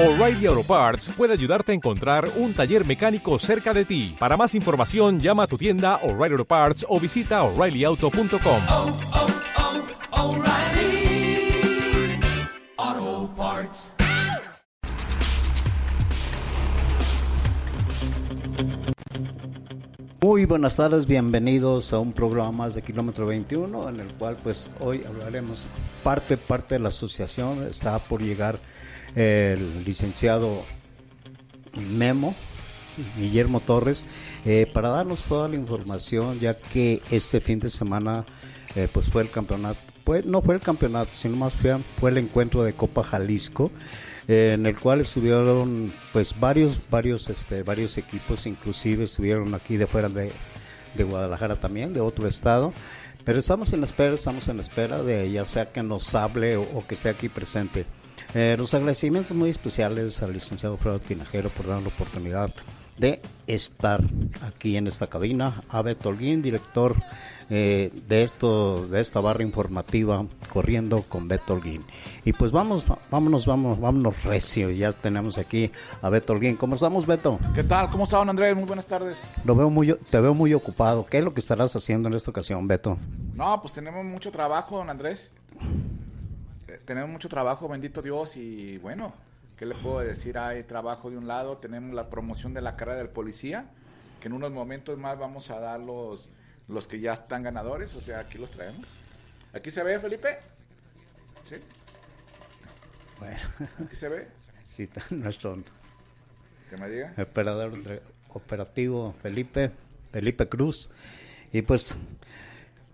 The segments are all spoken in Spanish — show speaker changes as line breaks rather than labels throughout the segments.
O'Reilly Auto Parts puede ayudarte a encontrar un taller mecánico cerca de ti. Para más información, llama a tu tienda O'Reilly Auto Parts o visita oreillyauto.com.
oh, oh, O'Reilly Auto Parts.
Muy buenas tardes, bienvenidos a un programa más de Kilómetro 21, en el cual pues hoy hablaremos parte, parte de la asociación, está por llegar el licenciado Memo, Guillermo Torres, eh, para darnos toda la información, ya que este fin de semana eh, pues fue el campeonato, pues, no fue el campeonato, sino más bien fue el encuentro de Copa Jalisco, en el cual estuvieron pues varios, varios, este, varios equipos, inclusive estuvieron aquí de fuera de, de Guadalajara también, de otro estado. Pero estamos en la espera, estamos en la espera de ya sea que nos hable o que esté aquí presente. Eh, los agradecimientos muy especiales al licenciado Fredo Tinajero por dar la oportunidad de estar aquí en esta cabina, a Beto Holguín, director eh, de esto, de esta barra informativa, corriendo con Beto Holguín. Y pues vamos, vámonos, vamos, vámonos recio, ya tenemos aquí a Beto Holguín. ¿Cómo estamos, Beto?
¿Qué tal? ¿Cómo está, don Andrés? Muy buenas tardes.
Lo veo muy, te veo muy ocupado. ¿Qué es lo que estarás haciendo en esta ocasión, Beto?
No, pues tenemos mucho trabajo, don Andrés. Tenemos mucho trabajo, bendito Dios, y bueno, ¿qué le puedo decir? Hay trabajo de un lado, tenemos la promoción de la carrera del policía, que en unos momentos más vamos a dar los, los que ya están ganadores, o sea, aquí los traemos. ¿Aquí se ve, Felipe? ¿Sí?
Bueno,
¿Aquí se ve?
sí, está nuestro
Que me diga.
operador operativo Felipe, Felipe Cruz. Y pues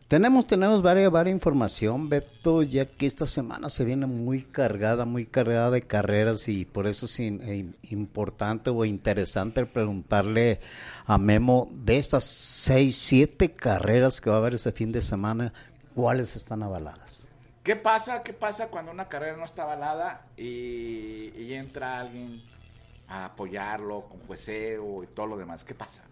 tenemos, tenemos varias, varias información, Beto, ya que esta semana se viene muy cargada, muy cargada de carreras y por eso es eh, importante o interesante preguntarle a Memo de estas seis, siete carreras que va a haber ese fin de semana, ¿cuáles están avaladas?
¿Qué pasa? ¿Qué pasa cuando una carrera no está avalada y, y entra alguien a apoyarlo con jueceo y todo lo demás? ¿Qué pasa?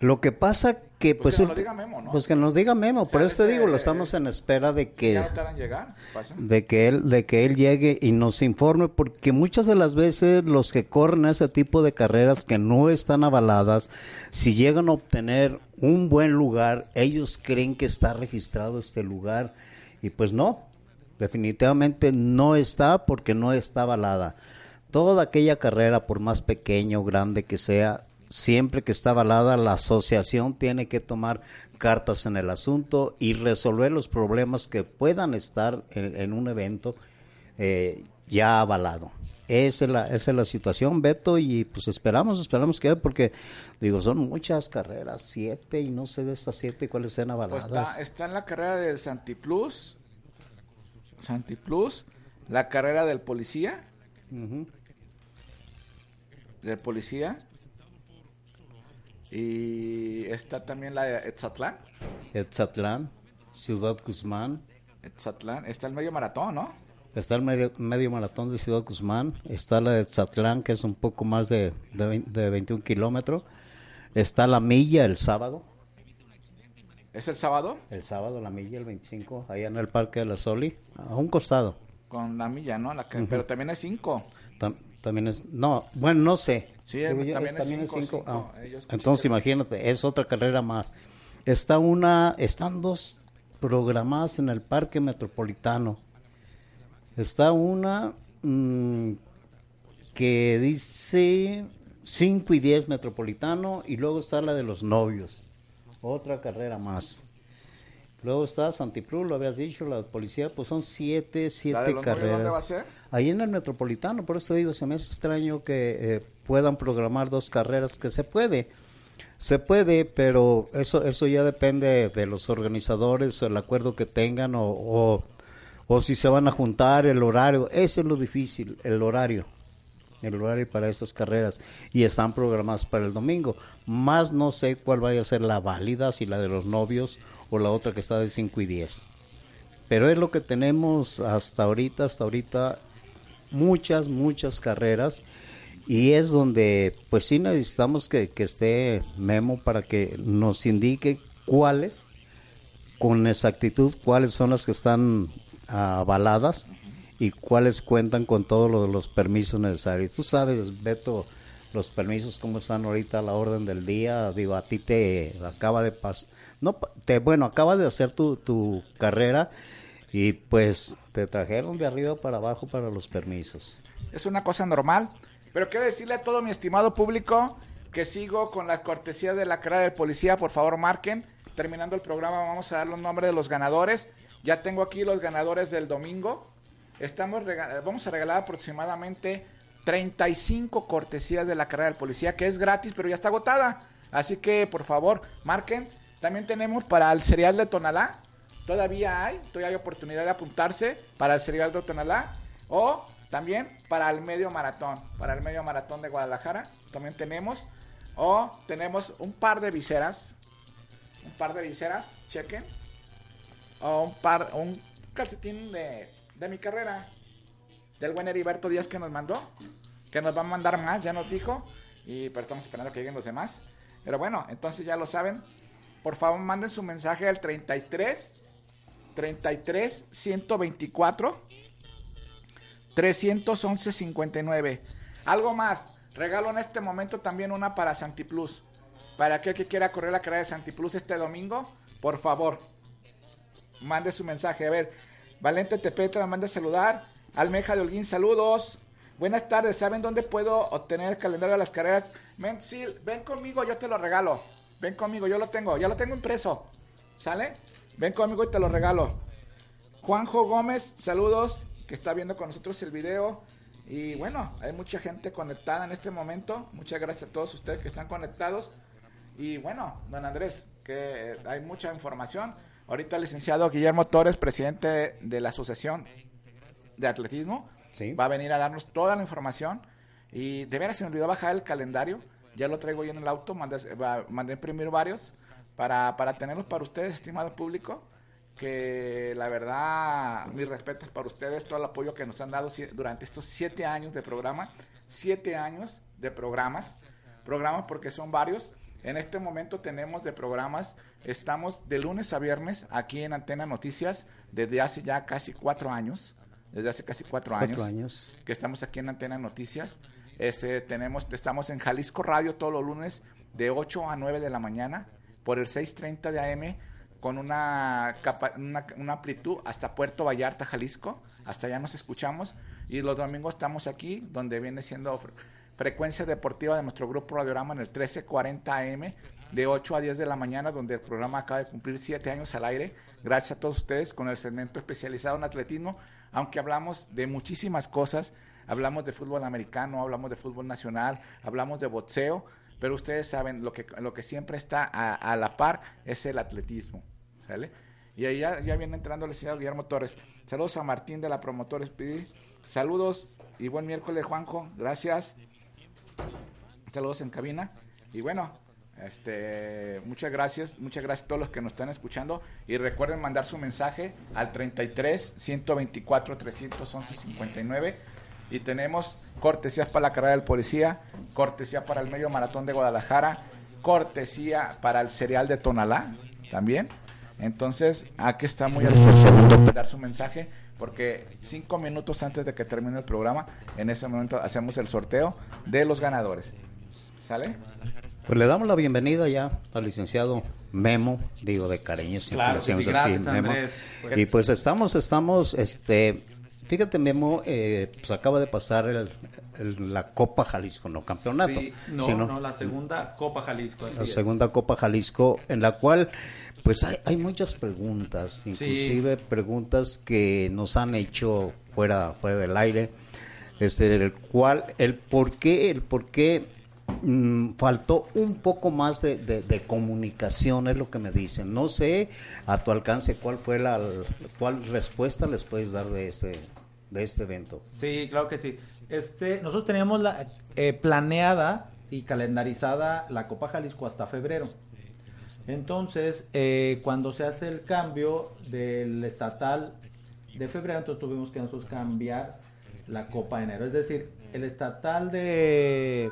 Lo que pasa que
Pues
pues,
que nos lo diga Memo, ¿no?
pues que nos diga Memo, por
sea,
eso te digo, lo estamos en espera de que
¿Ya no tardan en llegar? ¿Pasa?
de que él de que él llegue y nos informe porque muchas de las veces los que corren ese tipo de carreras que no están avaladas si llegan a obtener un buen lugar ellos creen que está registrado este lugar y pues no definitivamente no está porque no está avalada toda aquella carrera por más pequeña o grande que sea siempre que está avalada la asociación tiene que tomar cartas en el asunto y resolver los problemas que puedan estar en, en un evento eh, ya avalado. Esa es, la, esa es la situación, Beto, y pues esperamos, esperamos que, porque digo, son muchas carreras, siete, y no sé de estas siete cuáles sean
Pues
avaladas.
está, está en la carrera del Santiplus. Santiplus. La carrera del policía. Del policía. Y está también la de Etzatlán.
Etzatlán, Ciudad Guzmán,
Etzatlán. Está el medio maratón, ¿no?
Está el medio, medio maratón de Ciudad Guzmán, está la de Tzatlán, que es un poco más de, de, de 21 kilómetros, está la milla el sábado,
Es el sábado.
el sábado la milla, el 25, allá en el Parque de la Soli, a un costado.
Con la milla, ¿no? La que- Pero también es cinco.
Tam- también es, no, bueno, no sé.
Sí,
yo,
también es
también
cinco, cinco.
Ah, entonces imagínate, es otra carrera más. Está una, están dos programadas en el Parque Metropolitano. Está una mm, que dice 5 y 10 Metropolitano y luego está la de los novios. Otra carrera más. Luego está Santipru, lo habías dicho, la policía, pues son siete, siete
¿La de los novios
carreras.
dónde va a ser?
Ahí en el Metropolitano, por eso te digo, se me hace extraño que eh, puedan programar dos carreras, que se puede, se puede, pero eso eso ya depende de los organizadores, el acuerdo que tengan o, o, o si se van a juntar, el horario, eso es lo difícil, el horario, el horario para esas carreras y están programadas para el domingo, más no sé cuál vaya a ser la válida, si la de los novios o la otra que está de 5 y 10. Pero es lo que tenemos hasta ahorita, hasta ahorita muchas, muchas carreras y es donde pues sí necesitamos que, que esté Memo para que nos indique cuáles, con exactitud, cuáles son las que están avaladas y cuáles cuentan con todos los, permisos necesarios. Tú sabes, Beto, los permisos cómo están ahorita a la orden del día. Digo, a ti te acaba de pasar, no, te, bueno, acaba de hacer tu, tu carrera y pues te trajeron de arriba para abajo para los permisos.
Es una cosa normal. Pero quiero decirle a todo mi estimado público que sigo con la cortesía de la carrera del policía. Por favor, marquen. Terminando el programa, vamos a dar los nombres de los ganadores. Ya tengo aquí los ganadores del domingo. Estamos vamos a regalar aproximadamente 35 cortesías de la carrera del policía, que es gratis, pero ya está agotada. Así que, por favor, marquen. También tenemos para el cereal de Tonalá. Todavía hay, todavía hay oportunidad de apuntarse para el cereal de Tonalá. O también para el medio maratón, para el medio maratón de Guadalajara. También tenemos. O tenemos un par de viseras. Un par de viseras, chequen. O un par, un calcetín de, de mi carrera. Del buen Heriberto Díaz que nos mandó. Que nos va a mandar más, ya nos dijo. Y pero estamos esperando que lleguen los demás. Pero bueno, entonces ya lo saben. Por favor, manden su mensaje al 33 33 124 311 59. Algo más. Regalo en este momento también una para Santiplus. Para aquel que quiera correr la carrera de Santiplus este domingo, por favor, mande su mensaje. A ver, Valente Tepetra, manda saludar. Almeja de Holguín, saludos. Buenas tardes, ¿saben dónde puedo obtener el calendario de las carreras? Ven, sí, ven conmigo, yo te lo regalo. Ven conmigo, yo lo tengo, ya lo tengo impreso. ¿Sale? Ven conmigo y te lo regalo. Juanjo Gómez, saludos, que está viendo con nosotros el video. Y bueno, hay mucha gente conectada en este momento. Muchas gracias a todos ustedes que están conectados. Y bueno, don Andrés, que hay mucha información. Ahorita el licenciado Guillermo Torres, presidente de la Asociación de Atletismo,
Sí.
va a venir a darnos toda la información. Y de veras se me olvidó bajar el calendario. Ya lo traigo yo en el auto, mandé, va- mandé imprimir varios para, para tenerlos para ustedes, estimado público. Que la verdad, mis respetos para ustedes, todo el apoyo que nos han dado durante estos siete años de programa. Siete años de programas. Programas porque son varios. En este momento tenemos de programas, estamos de lunes a viernes aquí en Antena Noticias desde hace ya casi cuatro años. Desde hace casi cuatro años
Cuatro años.
que estamos aquí en Antena Noticias. Este, tenemos, estamos en Jalisco Radio todos los lunes de 8 a 9 de la mañana por el 6.30 de AM con una, capa- una, amplitud hasta Puerto Vallarta, Jalisco. Hasta allá nos escuchamos. Y los domingos estamos aquí donde viene siendo fre- frecuencia deportiva de nuestro grupo Radiorama en el 1340 AM de 8 a 10 de la mañana donde el programa acaba de cumplir 7 años al aire. Gracias a todos ustedes con el segmento especializado en atletismo, aunque hablamos de muchísimas cosas, hablamos de fútbol americano, hablamos de fútbol nacional, hablamos de boxeo, pero ustedes saben lo que lo que siempre está a, la par es el atletismo, ¿sale? Y ahí ya, ya viene entrando el señor Guillermo Torres. Saludos a Martín de la Promotora Speedy. Saludos y buen miércoles, Juanjo. Gracias. Saludos en cabina. Y bueno, este, muchas gracias, muchas gracias a todos los que nos están escuchando. Y recuerden mandar su mensaje al 33 124 311 59. Y tenemos cortesías para la carrera del policía, cortesía para el medio maratón de Guadalajara, cortesía para el cereal de Tonalá también. Entonces, aquí está muy al segundo de dar su mensaje, porque cinco minutos antes de que termine el programa, en ese momento hacemos el sorteo de los ganadores. ¿Sale?
Pues le damos la bienvenida ya al licenciado Memo, digo de cariño, siempre
Claro sí,
decimos así,
gracias,
Memo.
Andrés. Pues-
Y pues estamos, estamos, este, fíjate Memo, eh, pues acaba de pasar el- el- la Copa Jalisco, no campeonato,
Sí, no,
sino
no, la segunda Copa Jalisco.
la
es.
segunda Copa Jalisco, en la cual pues hay, hay muchas preguntas, inclusive preguntas que nos han hecho fuera, fuera del aire, este, el cual, el por qué, el por qué mm, faltó un poco más de, de- de comunicación, es lo que me dicen. No sé a tu alcance cuál fue la, cuál respuesta les puedes dar de este, de este evento.
Sí, claro que sí. Este, nosotros teníamos la, eh, planeada y calendarizada la Copa Jalisco hasta febrero. Entonces, eh, cuando se hace el cambio del estatal de febrero, entonces tuvimos que nosotros cambiar la Copa de enero. Es decir, el estatal de,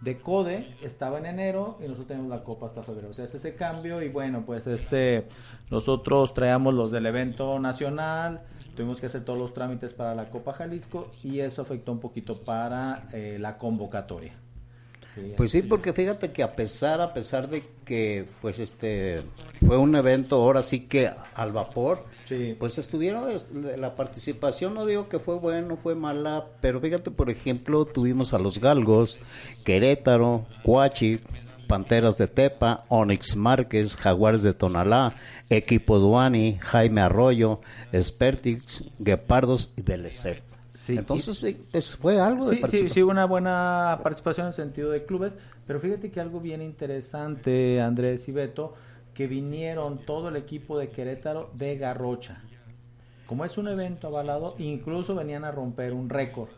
de CODE estaba en enero y nosotros tenemos la Copa hasta febrero. O sea, es ese cambio y bueno, pues este nosotros traíamos los del evento nacional, tuvimos que hacer todos los trámites para la Copa Jalisco y eso afectó un poquito para eh, la convocatoria. Sí,
Pues sí, porque fíjate que a pesar, a pesar de que, pues este, fue un evento ahora sí que al vapor,
Sí.
pues estuvieron, es- la participación no digo que fue bueno, fue mala, pero fíjate, por ejemplo, tuvimos a los Galgos, Querétaro, Cuachi, Panteras de Tepa, Onyx Márquez, Jaguares de Tonalá, Equipo Duani, Jaime Arroyo, Spertix, Guepardos y Delecep.
Sí,
Entonces, sí, pues, fue algo de
Sí, sí, sí, una buena participación en el sentido de clubes, pero fíjate que algo bien interesante, Andrés y Beto, que vinieron todo el equipo de Querétaro de Garrocha. Como es un evento avalado, incluso venían a romper un récord.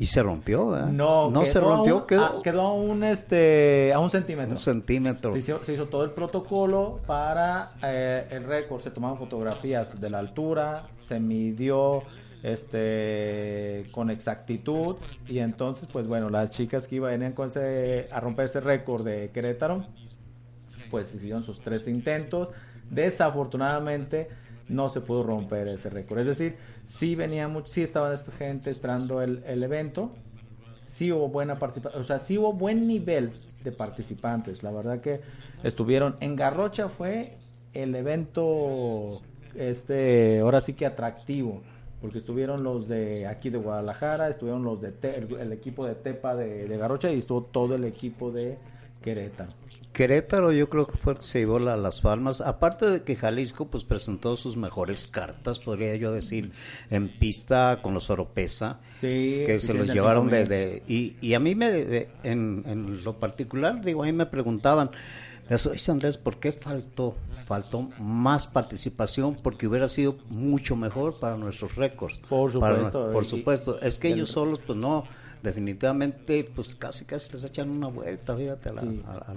Y se rompió.
No,
no se
a
rompió,
un-
quedó
a, quedó a un este a un centímetro.
un centímetro.
Se hizo, se hizo todo el protocolo para eh, el récord, se tomaban fotografías de la altura, se midió este con exactitud y entonces pues bueno, las chicas que iban ese, a romper ese récord de Querétaro, pues hicieron sus tres intentos, desafortunadamente no se pudo romper ese récord, es decir, sí venía mucho, sí estaba gente esperando el, el evento, sí hubo buena participación, o sea, sí hubo buen nivel de participantes. La verdad que estuvieron en Garrocha fue el evento este ahora sí que atractivo, porque estuvieron los de aquí de Guadalajara, estuvieron los de Te- el, equipo de Tepa de, de Garrocha y estuvo todo el equipo de Querétaro.
Querétaro yo creo que fue el que se llevó la- las palmas. Aparte de que Jalisco pues presentó sus mejores cartas, podría yo decir, en pista con los Oropesa,
Sí,
que se los llevaron de... de- y, y a mí me, de- en, en lo particular, digo, a mí me preguntaban, dice Andrés, ¿por qué faltó? Faltó más participación porque hubiera sido mucho mejor para nuestros récords.
Por
Para-
supuesto,
por supuesto. Es que
el-
ellos solos, pues no, definitivamente, pues casi casi les echan una vuelta, fíjate. a la-
Sí.
a- a-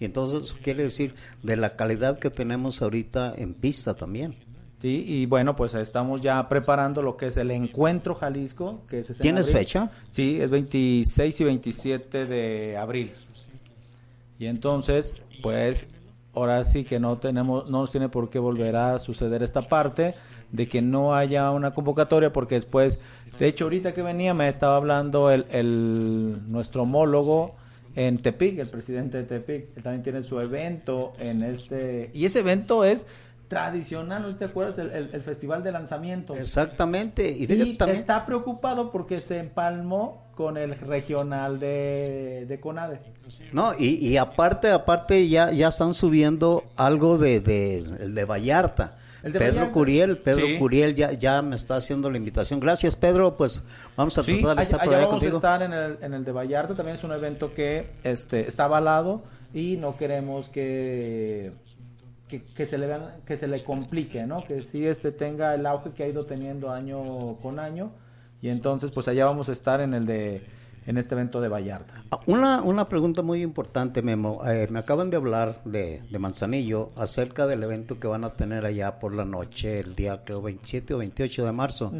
y entonces eso quiere decir de la calidad que tenemos ahorita en pista también.
Sí, y bueno, pues estamos ya preparando lo que es el encuentro Jalisco, que es
¿Tienes
abril.
fecha?
Sí, es 26 y 27 de abril. Y entonces, pues ahora sí que no tenemos no nos tiene por qué volver a suceder esta parte de que no haya una convocatoria porque después, de hecho ahorita que venía me estaba hablando el, el nuestro homólogo en Tepic, el presidente de Tepic, él también tiene su evento en este y ese evento es tradicional, ¿no te acuerdas? El, el- el festival de lanzamiento.
Exactamente. Y también.
está preocupado porque se empalmó con el regional de, de CONADE.
No, y, y aparte, aparte ya, ya están subiendo algo de, de, de Vallarta. Pedro. Curiel, Pedro
Sí.
Curiel ya, ya me está haciendo la invitación. Gracias, Pedro. Pues vamos a
Sí,
tratar de
allá,
estar por
allá
ahí
vamos
contigo.
a estar en el, en el de Vallarta, también es un evento que este, está avalado y no queremos que, que, que se le vean- que se le complique, ¿no? Que sí este tenga el auge que ha ido teniendo año con año y entonces pues allá vamos a estar en el de en este evento de Vallarta.
Ah, Una, una pregunta muy importante, Memo. Eh, me acaban de hablar de, de Manzanillo acerca del evento que van a tener allá por la noche, el día creo 27 o 28 de marzo,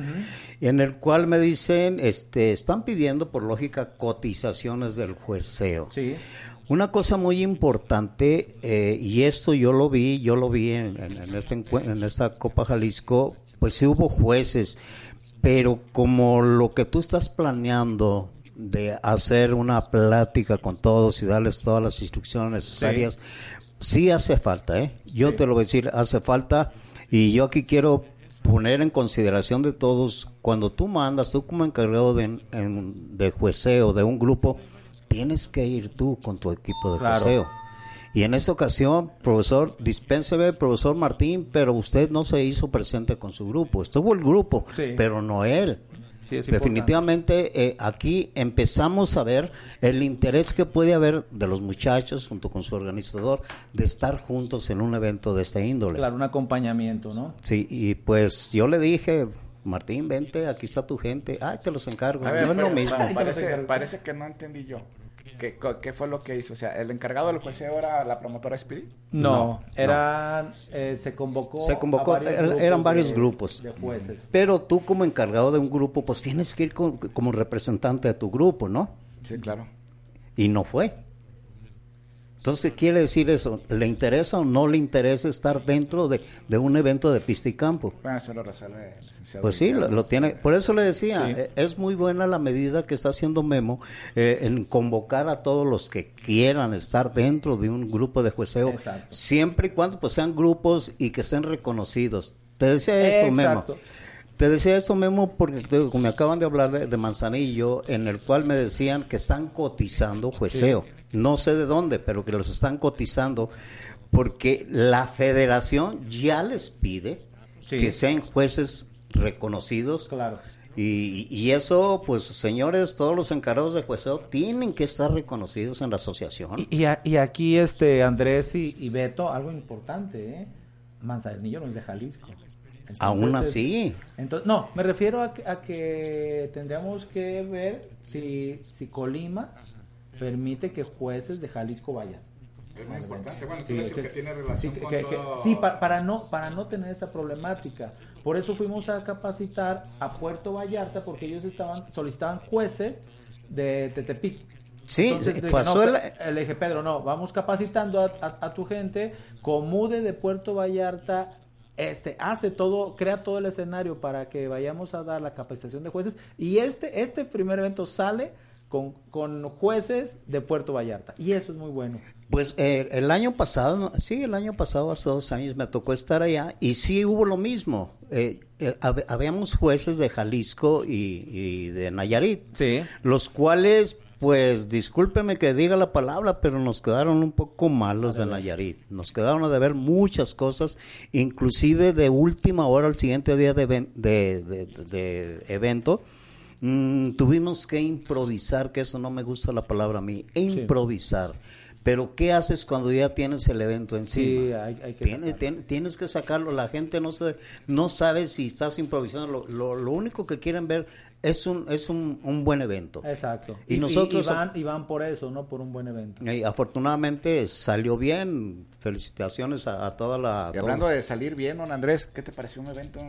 en el cual me dicen, este, están pidiendo por lógica cotizaciones del jueceo.
Sí.
Una cosa muy importante, eh, y esto yo lo vi, yo lo vi en, en- en este en esta Copa Jalisco, pues sí hubo jueces, pero como lo que tú estás planeando de hacer una plática con todos y darles todas las instrucciones necesarias, sí, hace falta, ¿eh? Yo te lo voy a decir, hace falta, y yo aquí quiero poner en consideración de todos, cuando tú mandas, tú como encargado de, en- de jueceo de un grupo, tienes que ir tú con tu equipo de
Claro.
jueceo. Y en esta ocasión, profesor, dispénseme, profesor Martín, pero usted no se hizo presente con su grupo. Estuvo el grupo,
Sí.
pero no él.
Sí,
Definitivamente eh, aquí empezamos a ver el interés que puede haber de los muchachos junto con su organizador de estar juntos en un evento de esta índole.
Claro, un acompañamiento, ¿no?
Sí, y pues yo le dije, Martín, vente, aquí está tu gente. Ay, te los encargo.
A ver,
no es lo
pero,
mismo.
pa- parece, parece que no entendí yo. ¿Qué, ¿Qué fue lo que hizo? O sea, ¿el encargado del jueceo era la promotora Spirit?
No,
No,
eran, eh, se convocó.
Se convocó,
a varios
er- eran varios
de-
grupos.
De jueces.
Pero tú como encargado de un grupo, pues tienes que ir con- como representante de tu grupo, ¿no?
Sí, claro.
y no fue. Entonces, ¿qué quiere decir eso? ¿Le interesa o no le interesa estar dentro de, de un evento de pista y campo?
Bueno, eso lo resuelve
Pues sí, lo, tiene. Por eso le decía,
Sí.
eh, es muy buena la medida que está haciendo Memo eh, en convocar a todos los que quieran estar dentro de un grupo de jueceo,
Exacto.
siempre y cuando pues sean grupos y que estén reconocidos. Te decía esto,
Exacto.
Memo. Te decía esto, Memo, porque te me acaban de hablar de, de Manzanillo, en el cual me decían que están cotizando jueceo. No sé de dónde, pero que los están cotizando porque la federación ya les pide
Sí.
que sean jueces reconocidos.
Claro.
Y, y eso, pues, señores, todos los encargados de jueceo tienen que estar reconocidos en la asociación.
Y, y a- y aquí, este, Andrés y, y Beto, algo importante, ¿eh? Manzanillo no es de Jalisco. Entonces,
Aún así,
Entonces, no, me refiero a que, a que tendríamos que ver si, si Colima permite que jueces de Jalisco vayan.
Es muy importante. Bueno,
Sí, que-
que tiene relación
sí,
con
que- que-
todo-
sí, pa- para no para no tener esa problemática. Por eso fuimos a capacitar a Puerto Vallarta porque ellos estaban solicitaban jueces de Tetepic.
Sí,
Entonces,
sí,
dije,
pasó
no,
el-
Pe- le dije, Pedro, no, vamos capacitando a, a- a tu gente, Comude de Puerto Vallarta, este, hace todo, crea todo el escenario para que vayamos a dar la capacitación de jueces, y este, este primer evento sale con, con jueces de Puerto Vallarta, y eso es muy bueno.
Pues eh, el año pasado, sí, el año pasado, hace dos años, me tocó estar allá y sí hubo lo mismo. Eh, eh, hab- habíamos jueces de Jalisco y, y de Nayarit,
Sí.
los cuales, pues, discúlpeme que diga la palabra, pero nos quedaron un poco malos de Nayarit. Nos quedaron a deber muchas cosas, inclusive de última hora, el siguiente día de, ven- de- de- de evento. Mm, tuvimos que improvisar, que eso no me gusta la palabra a mí, improvisar. Pero ¿qué haces cuando ya tienes el evento encima?
Sí, hay- hay que
tienes, tienes que sacarlo. La gente no se, no sabe si estás improvisando. Lo, lo- lo único que quieren ver es un es un, un buen evento.
Exacto.
Y nosotros-
y van, y van por eso, ¿no? Por un buen evento.
Y afortunadamente salió bien. Felicitaciones a, a toda la.
Y hablando de salir bien, don Andrés, ¿qué te pareció un evento?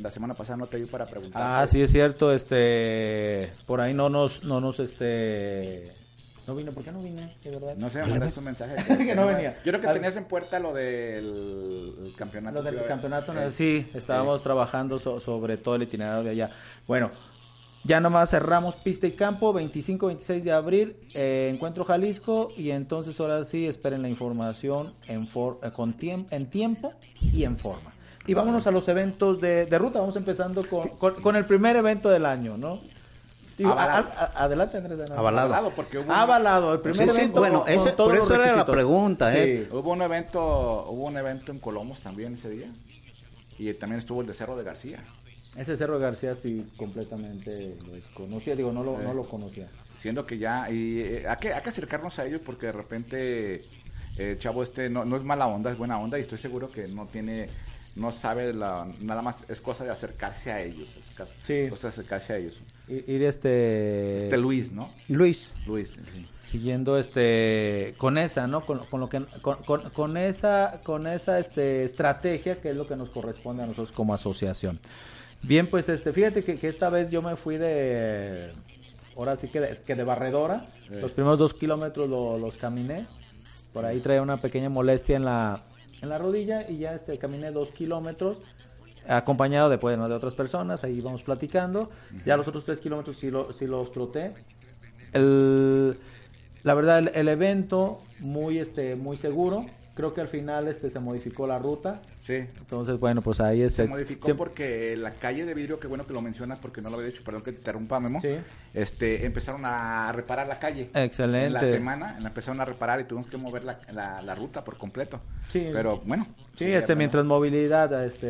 La semana pasada no te vi para preguntar.
Ah, sí es cierto, este, por ahí no nos, no nos, este, no vino, ¿por qué no vine? De verdad.
No sé, me mandaste un mensaje.
Que no venía.
Yo creo que tenías en puerta lo del el campeonato.
Lo del
haber.
campeonato, no,
Eh,
sí, estábamos trabajando so- sobre todo el itinerario de allá. Bueno, ya nomás cerramos pista y campo, 25-26 de abril, eh, Encuentro Jalisco, y entonces ahora sí esperen la información en, for- eh, con tiemp- en tiempo y en forma. Y vámonos a los eventos de, de ruta, vamos empezando con, con, con el primer evento del año, ¿no? Digo,
Avalado.
a- a- adelante, Andrés. adelante.
Avalado.
Avalado, porque hubo, un-
Avalado, el primer
Sí, sí,
evento.
bueno,
con-
ese- por eso era la pregunta, ¿eh?
Sí.
hubo un evento, hubo un evento en Colomos también ese día. Y también estuvo el de Cerro de García.
Ese Cerro García sí completamente lo desconocía, digo, no lo, no lo conocía.
Siendo que ya, y eh, hay, que, hay que acercarnos a ellos porque de repente eh, chavo este no, no es mala onda, es buena onda y estoy seguro que no tiene, no sabe la, nada más, es cosa de acercarse a ellos, es ca-
Sí.
cosa de acercarse a ellos.
Ir, ir, este,
Este Luis, ¿no?
Luis.
Luis, sí.
siguiendo este con esa, ¿no? Con, con lo que con, con- con esa con esa este estrategia que es lo que nos corresponde a nosotros como asociación. Bien, pues este fíjate que, que esta vez yo me fui de ahora sí que de, que de barredora. Los primeros dos kilómetros lo- los caminé. Por ahí traía una pequeña molestia en la en la rodilla y ya este caminé dos kilómetros acompañado de, pues, ¿no? de otras personas, ahí vamos platicando. Ya los otros tres kilómetros sí, lo, sí los troté. El, la verdad, el, el evento muy, este, muy seguro. Creo que al final este, se modificó la ruta.
Sí.
Entonces, bueno, pues ahí este,
Se modificó
siempre-
porque la calle de vidrio, qué bueno que lo mencionas porque no lo había dicho, perdón que te interrumpa, Memo.
Sí.
Este, empezaron a reparar la calle.
Excelente.
En la semana la empezaron a reparar y tuvimos que mover la, la- la ruta por completo.
Sí.
Pero bueno.
Sí,
sí,
este, mientras movilidad este,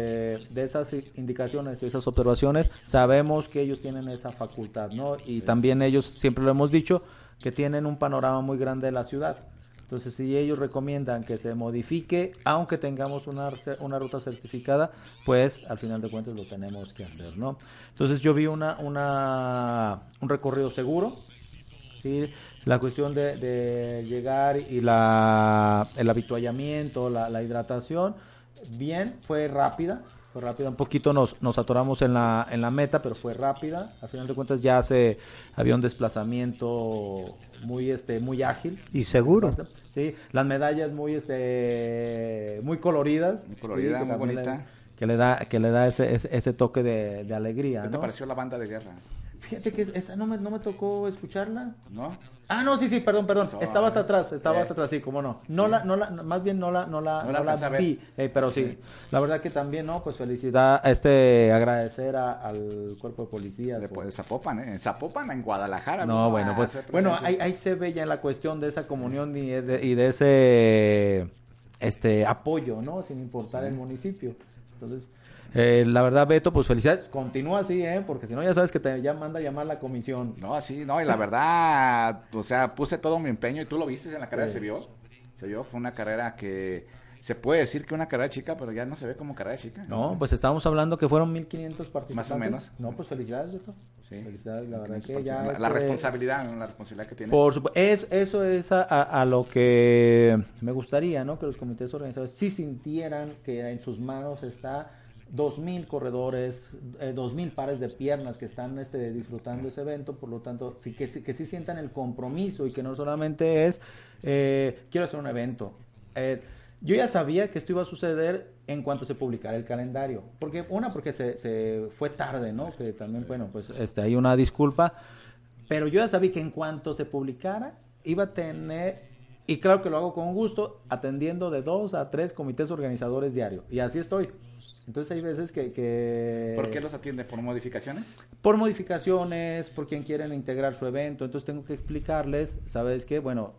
de esas indicaciones y esas observaciones, sabemos que ellos tienen esa facultad, ¿no? Y también ellos, siempre lo hemos dicho, que tienen un panorama muy grande de la ciudad. Entonces, si ellos recomiendan que se modifique, aunque tengamos una, una ruta certificada, pues al final de cuentas lo tenemos que hacer, ¿no? Entonces, yo vi una, una, un recorrido seguro, ¿sí? La cuestión de, llegar y la, el habituallamiento, la, la hidratación, bien, fue rápida. Fue rápida. Un poquito nos, nos atoramos en la, en la meta, pero fue rápida. A final de cuentas ya se había un desplazamiento muy este muy ágil.
Y seguro.
Sí, las medallas muy este muy coloridas.
Muy colorida,
Sí,
muy bonita.
le- que le da, que le da ese, ese, ese toque de, de alegría.
¿Qué te
¿no?
pareció la banda de guerra?
Fíjate que esa no me, no me tocó escucharla.
¿No?
Ah, no, sí, sí, perdón, perdón. Estaba hasta atrás, estaba
Eh.
hasta atrás, sí, cómo no. No la, no la, más bien no la, no la,
No
no
la
la vi, eh, pero sí.
Sí.
La verdad que también, ¿no? Pues felicidad, este, agradecer a- al cuerpo de policía.
De,
por-
de Zapopan, ¿eh? En Zapopan, en Guadalajara.
No,
vino
bueno, pues, bueno, ahí se ve ya la cuestión de esa comunión y de, y de ese, este, apoyo, ¿no? Sin importar el municipio. Entonces, eh, la verdad, Beto, pues felicidades. Continúa así, ¿eh? Porque si no, ya sabes que te ya manda a llamar la comisión.
No, sí, no, y la verdad, o sea, puse todo mi empeño y tú lo viste en la carrera,
Sí.
se vio. Se vio, fue una carrera que se puede decir que una carrera chica, pero ya no se ve como carrera chica.
No, pues estábamos hablando que fueron 1500 participantes.
Más o menos.
No, pues felicidades, Beto.
Sí.
Felicidades, la verdad que
la,
ya.
la
este,
responsabilidad, la responsabilidad que tiene.
Por supuesto, es, eso es a, a- a lo que me gustaría, ¿no? Que los comités organizadores sí sintieran que en sus manos está dos mil corredores, eh, dos mil pares de piernas que están este, disfrutando ese evento, por lo tanto, sí que, sí- que sí sientan el compromiso y que no solamente es, eh, quiero hacer un evento. Eh, yo ya sabía que esto iba a suceder en cuanto se publicara el calendario, porque una, porque se, se fue tarde, ¿no? Que también, bueno, pues este, hay una disculpa, pero yo ya sabía que en cuanto se publicara, iba a tener, y claro que lo hago con gusto, atendiendo de dos a tres comités organizadores diario. Y así estoy. Entonces hay veces que... que
¿Por qué los atiende? ¿Por modificaciones?
por modificaciones, por quien quieren integrar su evento, entonces tengo que explicarles, ¿sabes qué? Bueno,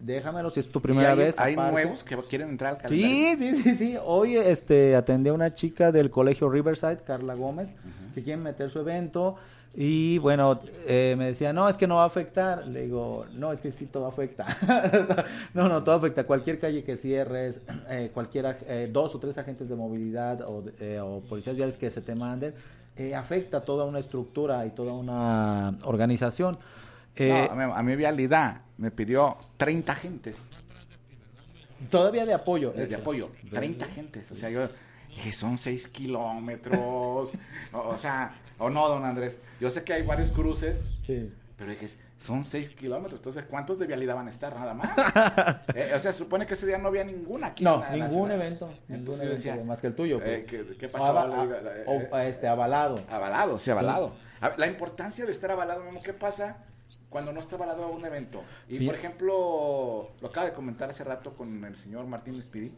déjamelo si es tu primera
¿Y hay,
vez.
hay
aparte.
nuevos que quieren entrar al calendario.
Sí, sí, sí, sí. Hoy este, atendí a una chica del colegio Riverside, Carla Gómez, que quiere meter su evento. Y bueno, eh, me decía, no, es que no va a afectar. Le digo, no, es que sí, todo afecta. no, no, todo afecta. Cualquier calle que cierres, eh, cualquier, aj- eh, dos o tres agentes de movilidad o, eh, o policías viales que se te manden, eh, afecta toda una estructura y toda una organización.
No, a, mí, a mi vialidad me pidió 30 gentes
todavía de apoyo.
de, de apoyo. 30 gentes. O sea, yo dije, son 6 kilómetros. o, o sea, o no, don Andrés. Yo sé que hay varios cruces,
Sí.
pero dije, son 6 kilómetros. Entonces, ¿cuántos de vialidad van a estar? Nada más. Eh, o sea, supone que ese día no había ninguna aquí.
No, ningún evento, ningún
Entonces yo
evento
decía,
más que el tuyo.
eh,
pues.
¿qué, qué
O
pasó? digo, eh,
o, este, avalado.
Avalado, sí, avalado. A ver, La importancia de estar avalado, Memo, ¿qué pasa cuando no está avalado un evento? Y
Bien.
por ejemplo, lo acaba de comentar hace rato con el señor Martín Spiri,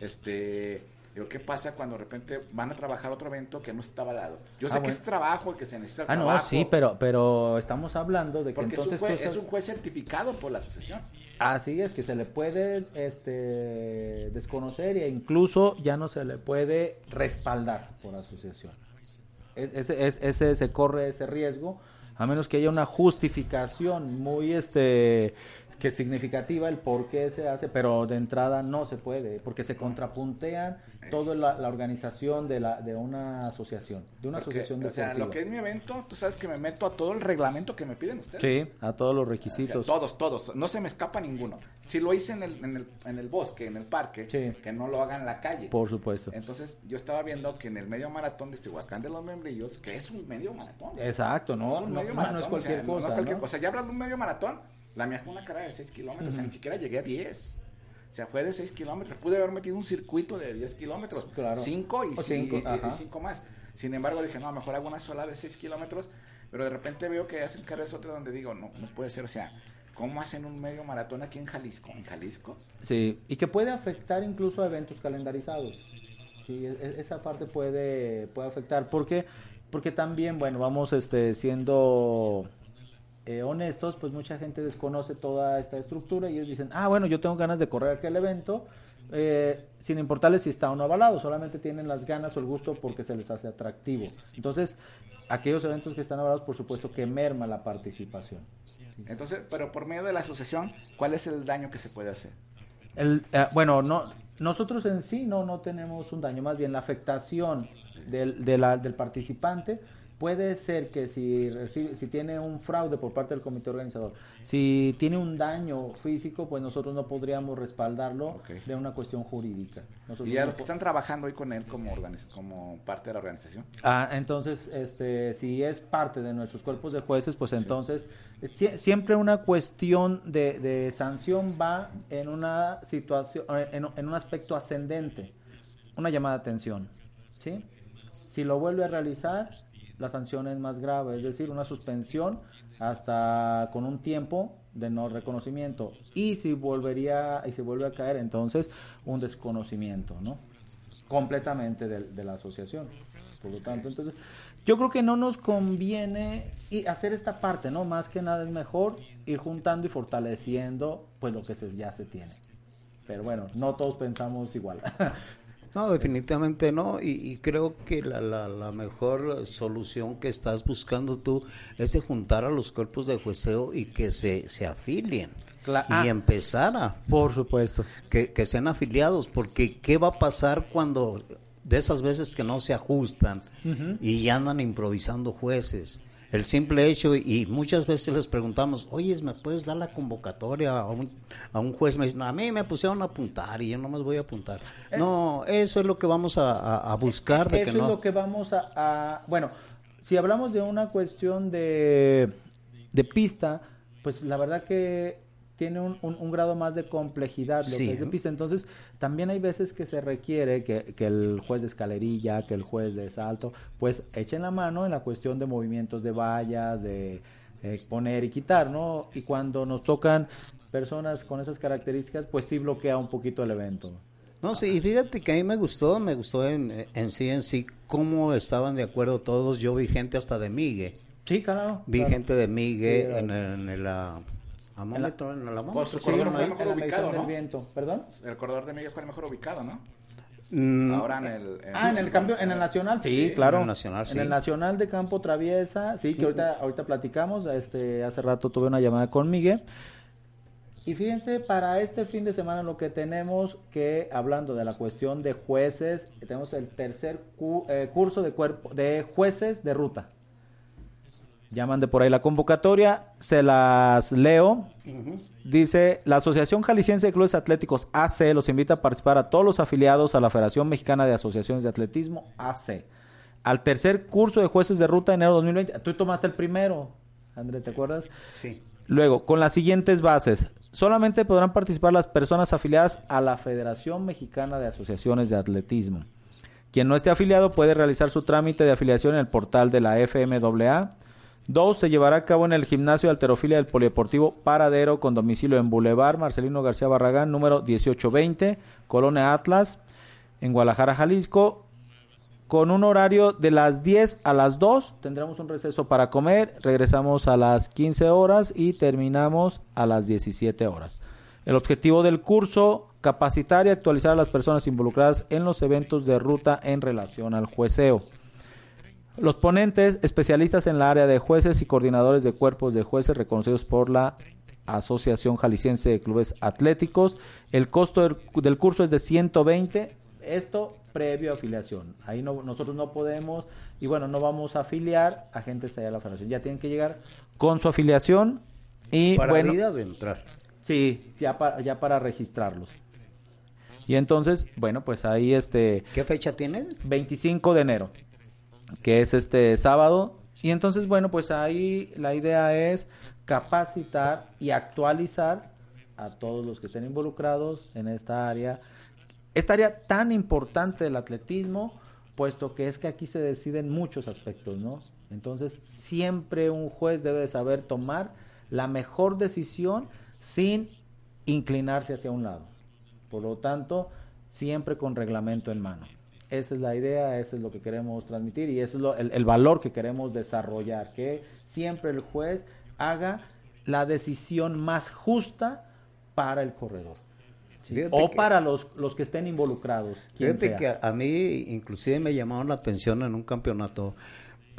este, digo, ¿qué pasa cuando de repente van a trabajar otro evento que no está avalado? Yo sé
Ah,
que
bueno.
es trabajo, que se necesita
Ah, no,
trabajo.
sí, pero, pero estamos hablando de que
Porque
entonces
es, un juez,
estás-
es un juez certificado por la asociación.
Así es, que se le puede este, desconocer e incluso ya no se le puede respaldar por asociación. Es- Ese, es- ese se corre ese riesgo, a menos que haya una justificación muy este que significativa el por qué se hace, pero de entrada no se puede, porque se contrapuntean toda la, la organización de, la, de una asociación, de una
Porque,
asociación
o sea, lo que es mi evento, tú sabes que me meto a todo el reglamento que me piden ustedes.
Sí, a todos los
O sea,
requisitos.
todos, todos. No se me escapa ninguno. Si lo hice en el, en el, en el bosque, en el parque,
Sí.
que no lo haga en la calle.
Por supuesto.
Entonces, yo estaba viendo que en el medio maratón de Tehuacán de los Membrillos, que es un medio maratón.
Exacto, no,
medio
no, no es cualquier
o sea, no- no es
cosa.
cualquier
¿no?
cosa. Ya hablas de un medio maratón, la mía fue una carrera de 6 kilómetros, o sea, ni siquiera llegué a 10. O sea, fue de 6 kilómetros. Pude haber metido un circuito de 10 kilómetros.
Claro.
5 y
O cinco,
5
ajá.
más. Sin embargo, dije, no, mejor hago una sola de 6 kilómetros. Pero de repente veo que hacen carreras otras donde digo, no, no puede ser. O sea, ¿cómo hacen un medio maratón aquí en Jalisco? ¿En Jalisco?
Sí, y que puede afectar incluso a eventos calendarizados. Sí, e- e- esa parte puede, puede afectar. ¿Por qué? Porque también, bueno, vamos este, siendo eh, honestos, pues mucha gente desconoce toda esta estructura y ellos dicen, ah, bueno, yo tengo ganas de correr aquel evento, eh, sin importarles si está o no avalado, solamente tienen las ganas o el gusto porque se les hace atractivo. Entonces, aquellos eventos que están avalados, por supuesto que merma la participación.
Entonces, pero por medio de la asociación, ¿cuál es el daño que se puede hacer?
El, eh, bueno, no, nosotros en sí no, no tenemos un daño, más bien la afectación del, de la- del participante puede ser que si recibe, si tiene un fraude por parte del comité organizador, si tiene un daño físico, pues nosotros no podríamos respaldarlo de una cuestión jurídica. Nosotros
Y los que están trabajando hoy con él como, como parte de la organización.
Ah, entonces, este, si es parte de nuestros cuerpos de jueces, pues entonces sie- siempre una cuestión de, de sanción va en una situación, en, en un aspecto ascendente, una llamada de atención, ¿sí? Si lo vuelve a realizar, la sanción es más grave, es decir, una suspensión hasta con un tiempo de no reconocimiento y si volvería y si vuelve a caer, entonces un desconocimiento, ¿no? completamente de, de la asociación. Por lo tanto, entonces, yo creo que no nos conviene y hacer esta parte, ¿no? Más que nada es mejor ir juntando y fortaleciendo, pues, lo que se, ya se tiene. Pero bueno, no todos pensamos igual.
No, definitivamente no. Y, y creo que la, la, la mejor solución que estás buscando tú es de juntar a los cuerpos de jueceo y que se, se afilien.
Cla-
y
ah.
empezar a
Por supuesto.
que, que sean afiliados, porque ¿qué va a pasar cuando de esas veces que no se ajustan y ya andan improvisando jueces? El simple hecho, y muchas veces les preguntamos, oye, ¿me puedes dar la convocatoria a un, a un juez? Me dicen, "No, a mí me pusieron a apuntar y yo no más voy a apuntar. No, eso es lo que vamos a, a- a buscar, de
Eso
que
es lo que vamos a, a- Bueno, si hablamos de una cuestión de, de pista, pues la verdad que tiene un, un- un grado más de complejidad lo
Sí.
que es de pista. Entonces, también hay veces que se requiere que, que el juez de escalerilla, que el juez de salto, pues echen la mano en la cuestión de movimientos de vallas, de eh, poner y quitar, ¿no? Y cuando nos tocan personas con esas características, pues sí bloquea un poquito el evento.
No, sí, y fíjate que a mí me gustó, me gustó en, en sí, en sí, cómo estaban de acuerdo todos. Yo vi gente hasta de Migue.
Sí, claro.
Vi
claro.
gente de Migue
Sí,
en en el ah, amómetro, en el amómetro.
Pues su
sí, ¿no?
mejor
en la
ubicado, ¿no?
del viento. ¿Perdón?
El corredor de Miguel fue el mejor ubicado, ¿no?
Mm,
Ahora en el...
Ah, en el cambio, en el nacional, sí, claro.
en el nacional, sí.
En el nacional de Campo Traviesa, sí, que ahorita, ahorita platicamos. Este, hace rato tuve una llamada con Miguel. Y fíjense, para este fin de semana lo que tenemos que, hablando de la cuestión de jueces, tenemos el tercer cu- eh, curso de cuerpo de jueces de ruta. Llaman de por ahí la convocatoria, se las leo. Dice, la Asociación Jalisciense de Clubes Atléticos AC los invita a participar a todos los afiliados a la Federación Mexicana de Asociaciones de Atletismo AC. Al tercer curso de jueces de ruta de enero 2020. Tú tomaste el primero, Andrés, ¿te acuerdas?
Sí.
Luego, con las siguientes bases. Solamente podrán participar las personas afiliadas a la Federación Mexicana de Asociaciones de Atletismo. Quien no esté afiliado puede realizar su trámite de afiliación en el portal de la FMAA. Dos, se llevará a cabo en el gimnasio de alterofilia del Polideportivo Paradero con domicilio en Boulevard Marcelino García Barragán, número 1820, Colonia Atlas, en Guadalajara, Jalisco, con un horario de las 10 a las 2. Tendremos un receso para comer, regresamos a las 15 horas y terminamos a las 17 horas. El objetivo del curso, capacitar y actualizar a las personas involucradas en los eventos de ruta en relación al jueceo. Los ponentes, especialistas en la área de jueces y coordinadores de cuerpos de jueces reconocidos por la Asociación Jalisciense de Clubes Atléticos. El costo del, del curso es de 120. Esto previo a afiliación. Ahí no, nosotros no podemos, y bueno, no vamos a afiliar a gente allá de la federación. Ya tienen que llegar con su afiliación y
Para
bueno,
de entrar.
sí, ya para, ya para registrarlos. Y entonces, bueno, pues ahí este
¿Qué fecha tienes?
25 de enero, que es este sábado. Y entonces, bueno, pues ahí la idea es capacitar y actualizar a todos los que estén involucrados en esta área. Esta área tan importante del atletismo, puesto que es que aquí se deciden muchos aspectos, ¿no? Entonces, siempre un juez debe de saber tomar la mejor decisión sin inclinarse hacia un lado. Por lo tanto, siempre con reglamento en mano. Esa es la idea, eso es lo que queremos transmitir y eso es lo- el, el valor que queremos desarrollar, que siempre el juez haga la decisión más justa para el corredor. O
que-
para los, los que estén involucrados.
Fíjate
sea.
que a, a mí inclusive me llamaron la atención en un campeonato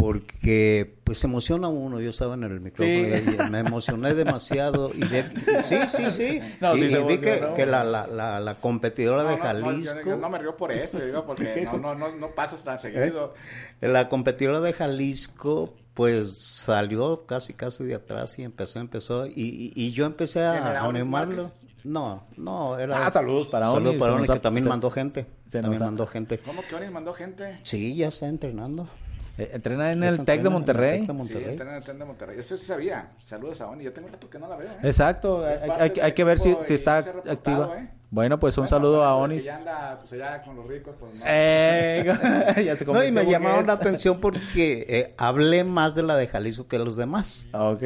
porque pues se emociona uno, yo estaba en el micrófono
Sí.
y me emocioné demasiado y de- sí, sí, sí,
No,
y,
sí
y vi que, la, la, la, la competidora de
No, no, no, yo-
Jalisco,
yo no me río por eso, yo digo porque no, no, no, no pasas tan seguido.
la competidora de Jalisco pues salió casi casi de atrás y empezó, empezó y, y, y yo empecé
¿Quién
a, animarlo. No, no, era
Ah, saludos para
saludos
Onis,
para Onis, que también
se-
mandó gente,
se
también mandó gente.
¿Cómo que Onis mandó gente?
Sí, ya está entrenando.
Eh, entrena en el TEC de
entrenando en el
Monterrey.
Tec de
Sí,
Monterrey.
está en el tren de Monterrey. Eso sí sabía. Saludos a Oni. Ya tengo un rato que no la veo. ¿eh?
Exacto, hay, hay- hay que ver si, si está activa.
¿eh?
Bueno, pues un
Bueno,
saludo a Onis.
Ya anda pues allá con los ricos, pues no.
Eh, ya se
No, y me llamaron la atención porque eh, hablé más de la de Jalisco que los demás.
Ok.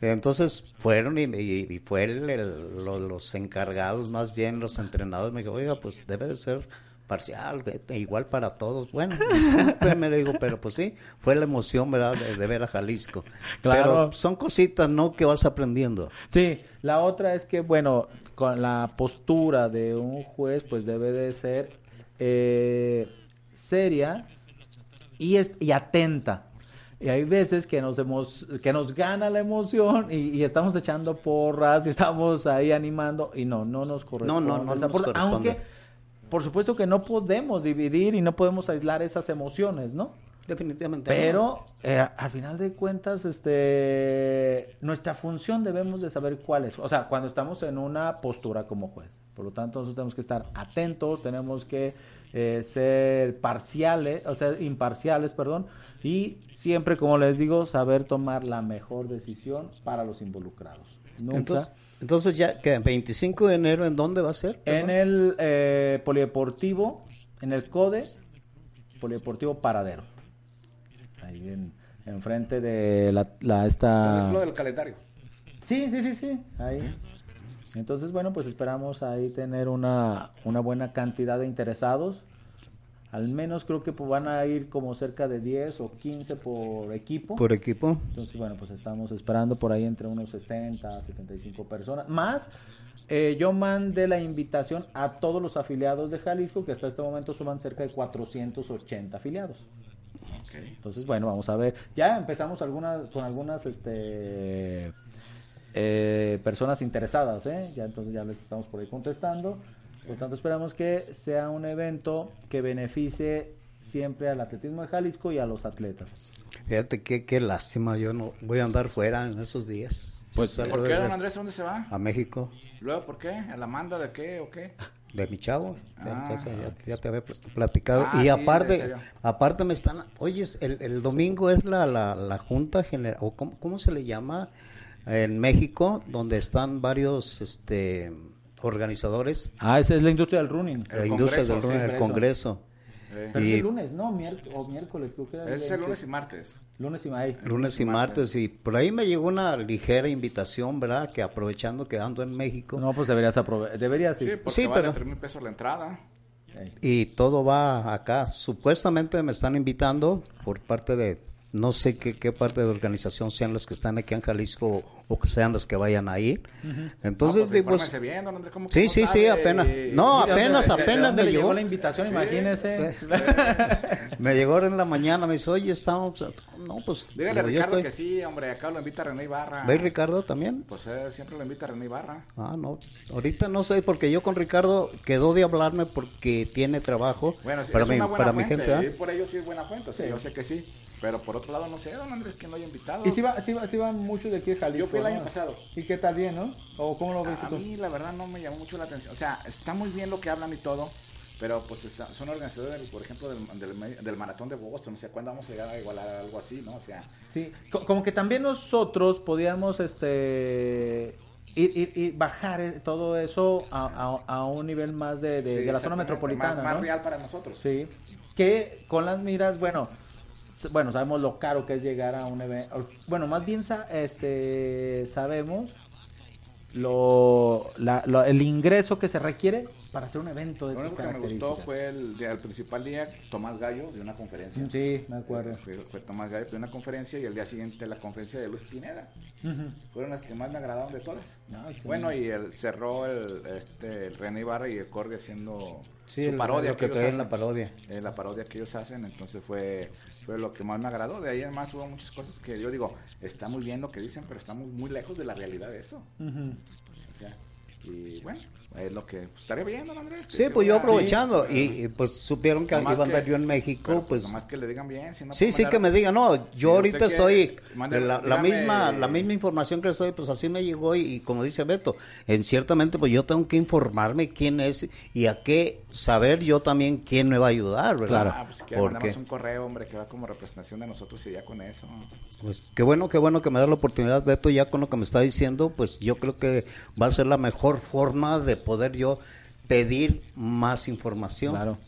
Entonces fueron y, y, y fue el- el- lo- los encargados, más bien los entrenadores, me dijo, oiga, pues debe de ser parcial, de- igual para todos. Bueno, discúlpeme, le digo, pero pues sí, fue la emoción, ¿verdad?, de, de ver a Jalisco.
Claro.
Pero son cositas, ¿no?, que vas aprendiendo.
Sí, la otra es que, bueno, con la postura de un juez, pues debe de ser eh, seria y, es, y atenta. Y hay veces que nos, hemos, que nos gana la emoción y, y estamos echando porras y estamos ahí animando y no, no nos corresponde.
No, no, no nos corresponde.
Aunque, por supuesto que no podemos dividir y no podemos aislar esas emociones, ¿no?
Definitivamente.
Pero eh, al final de cuentas, este, nuestra función debemos de saber cuál es. O sea, cuando estamos en una postura como juez. Por lo tanto, nosotros tenemos que estar atentos, tenemos que eh, ser parciales, o sea, imparciales, perdón, y siempre, como les digo, saber tomar la mejor decisión para los involucrados. Nunca.
Entonces, entonces ya, que 25 de enero, ¿en dónde va a ser?
en el eh, polideportivo, en el CODE, polideportivo Paradero. Ahí en, enfrente de la, la esta...
Es lo del calendario.
Sí, sí, sí, sí, ahí. Entonces, bueno, pues esperamos ahí tener una, una buena cantidad de interesados. Al menos creo que pues, van a ir como cerca de 10 o 15 por equipo.
Por equipo.
Entonces, bueno, pues estamos esperando por ahí entre unos 60 a 75 personas. Más, eh, yo mandé la invitación a todos los afiliados de Jalisco, que hasta este momento suman cerca de 480 afiliados. Entonces, bueno, vamos a ver. Ya empezamos algunas con algunas este eh, personas interesadas, ¿eh? Ya entonces ya les estamos por ahí contestando. Por lo tanto, esperamos que sea un evento que beneficie siempre al atletismo de Jalisco y a los atletas.
Fíjate qué, qué lástima, yo no voy a andar fuera en esos días.
Pues,
¿Por qué, don Andrés? ¿A dónde se va?
A México,
¿Luego por qué? ¿A la manda de qué o qué?
de mi chavo. Ya,
Ah.
ya ya- ya te había pl- platicado.
Ah,
y
sí,
aparte, aparte me están, oye, el, el domingo es la, la, la Junta General, o cómo, cómo se le llama en México, donde están varios este organizadores,
Ah, esa es la industria del running.
El
la industria del
sí,
running, el
eso.
Congreso.
Eh,
Pero
Y-
es el lunes, ¿no? Miérc- o miércoles, creo que era
es el lunes y martes.
Lunes y ahí.
Lunes y martes, y por ahí me llegó una ligera invitación, ¿verdad? Que aprovechando que ando en México,
No, pues deberías aprovechar. Deberías
Sí,
ir.
porque
Sí,
vale
pero-
3 mil pesos la entrada.
Y todo va acá. Supuestamente me están invitando por parte de, no sé qué, qué parte de organización sean los que están aquí en Jalisco o que sean los que vayan a ir. Entonces,
no, pues,
digo,
infórmese bien, don Andrés, ¿cómo que
sí,
no
sí, sí, apenas. No,
Sí,
apenas,
¿de- de- de
apenas me
le
llegó.
la invitación?
Sí.
Imagínese.
Me llegó en la mañana, me dice, oye, estamos, no, pues,
Dígale a Ricardo
estoy.
que sí, hombre, acá lo invita René Ibarra.
¿Ve Ricardo también?
Pues eh, siempre lo invita René Ibarra.
Ah, no, ahorita no sé, porque yo con Ricardo quedó de hablarme porque tiene trabajo
Bueno, sí,
para,
es
mi,
una buena
para mi gente.
ir por ello sí es buena fuente, o sea, yo sé que sí. Pero por otro lado, no sé, don Andrés, que no haya invitado.
Y si va, si va, si van muchos de aquí de Jalisco.
Yo fui el
¿no?
año pasado.
¿Y qué tal bien, no? ¿O cómo lo ves
A
tú?
mí, la verdad, no me llamó mucho la atención. O sea, está muy bien lo que hablan y todo, pero pues es- son organizadores, por ejemplo, del, del, del maratón de Boston. O sea, ¿cuándo vamos a llegar a igualar algo así, no? O sea,
Sí, co- como que también nosotros podíamos este ir, ir- ir- bajar eh, todo eso a, a- a un nivel más de, de-
sí,
de la zona metropolitana.
Más, más
¿no?
real para nosotros.
Sí, que con las miras, bueno, bueno, sabemos lo caro que es llegar a un evento, bueno, más bien este sabemos lo, la- lo- el ingreso que se requiere para hacer un evento de
Lo único que me gustó fue el, el principal día, Tomás Gallo, de una conferencia.
Sí, me acuerdo.
Fue, fue Tomás Gallo de una conferencia y el día siguiente la conferencia de Luz Pineda. Fueron las que más me agradaron de todas. Bueno, y el, cerró el, este, el René Ibarra y el Corge haciendo
Sí,
su parodia
que traían
hacen.
la parodia.
Eh, la parodia que ellos hacen, entonces fue, fue lo que más me agradó. De ahí además hubo muchas cosas que yo digo, está muy bien lo que dicen, pero estamos muy lejos de la realidad de eso. O sea, y bueno, es lo que pues, estaría bien, ¿no, Andrés?
Sí, pues yo aprovechando y, y, pues supieron que
Nomás
iba a andar
que-
yo en México,
pero,
pues
Nomás que le digan bien. Si no
sí,
puede
sí que me digan, no, yo
Si
ahorita
quiere,
estoy la, misma la misma información que estoy, pues así me llegó y, y como dice Beto, en ciertamente pues yo tengo que informarme quién es y a qué saber yo también quién me va a ayudar, ¿verdad?
Ah, pues si quiere
Porque
mandamos un correo, hombre, que va como representación de nosotros y ya con eso.
Pues qué bueno, qué bueno que me da la oportunidad, Beto, ya con lo que me está diciendo, pues yo creo que va a ser la mejor forma de poder yo pedir más información.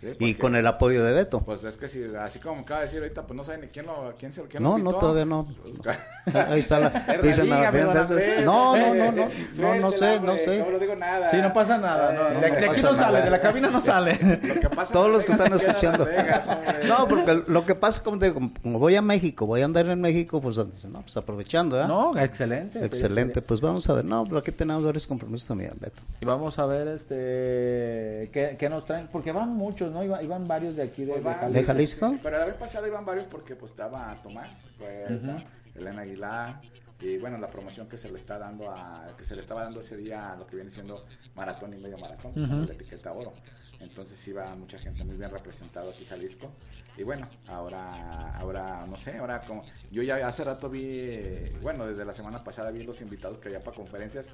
Sí,
Y con el apoyo de Beto.
Pues es que si, así como acaba de decir ahorita, pues no sabe ni quién lo, quién se quién
No,
lo
no, todavía no. Ahí está la.
Pero
dice la- no, no, no, no,
Eh,
no, no sé, no sé.
No, no digo nada.
Sí, no pasa nada. no,
Eh,
de, de aquí no sale, de la cabina no sale.
Lo que pasa
Todos los que están escuchando. No, porque lo que pasa es como, como voy a México, voy a andar en México, pues, no, pues aprovechando, ¿verdad?
No, excelente.
Excelente, pues vamos a ver. No, pero aquí tenemos varios compromisos también, Beto.
Y vamos a ver este qué, qué nos traen, porque van muchos, ¿no? Iban, iban varios de aquí de,
Pues
de
van,
Jalisco.
¿De Jalisco?
Pero la vez pasada iban varios porque pues estaba Tomás, esta, Elena Aguilar y bueno, la promoción que se le está dando a que se le estaba dando ese día a lo que viene siendo maratón y medio maratón, que son la etiqueta oro. Entonces iba mucha gente muy bien representada aquí Jalisco. Y bueno, ahora ahora no sé, ahora como yo ya hace rato vi bueno, desde la semana pasada vi los invitados que había para conferencias.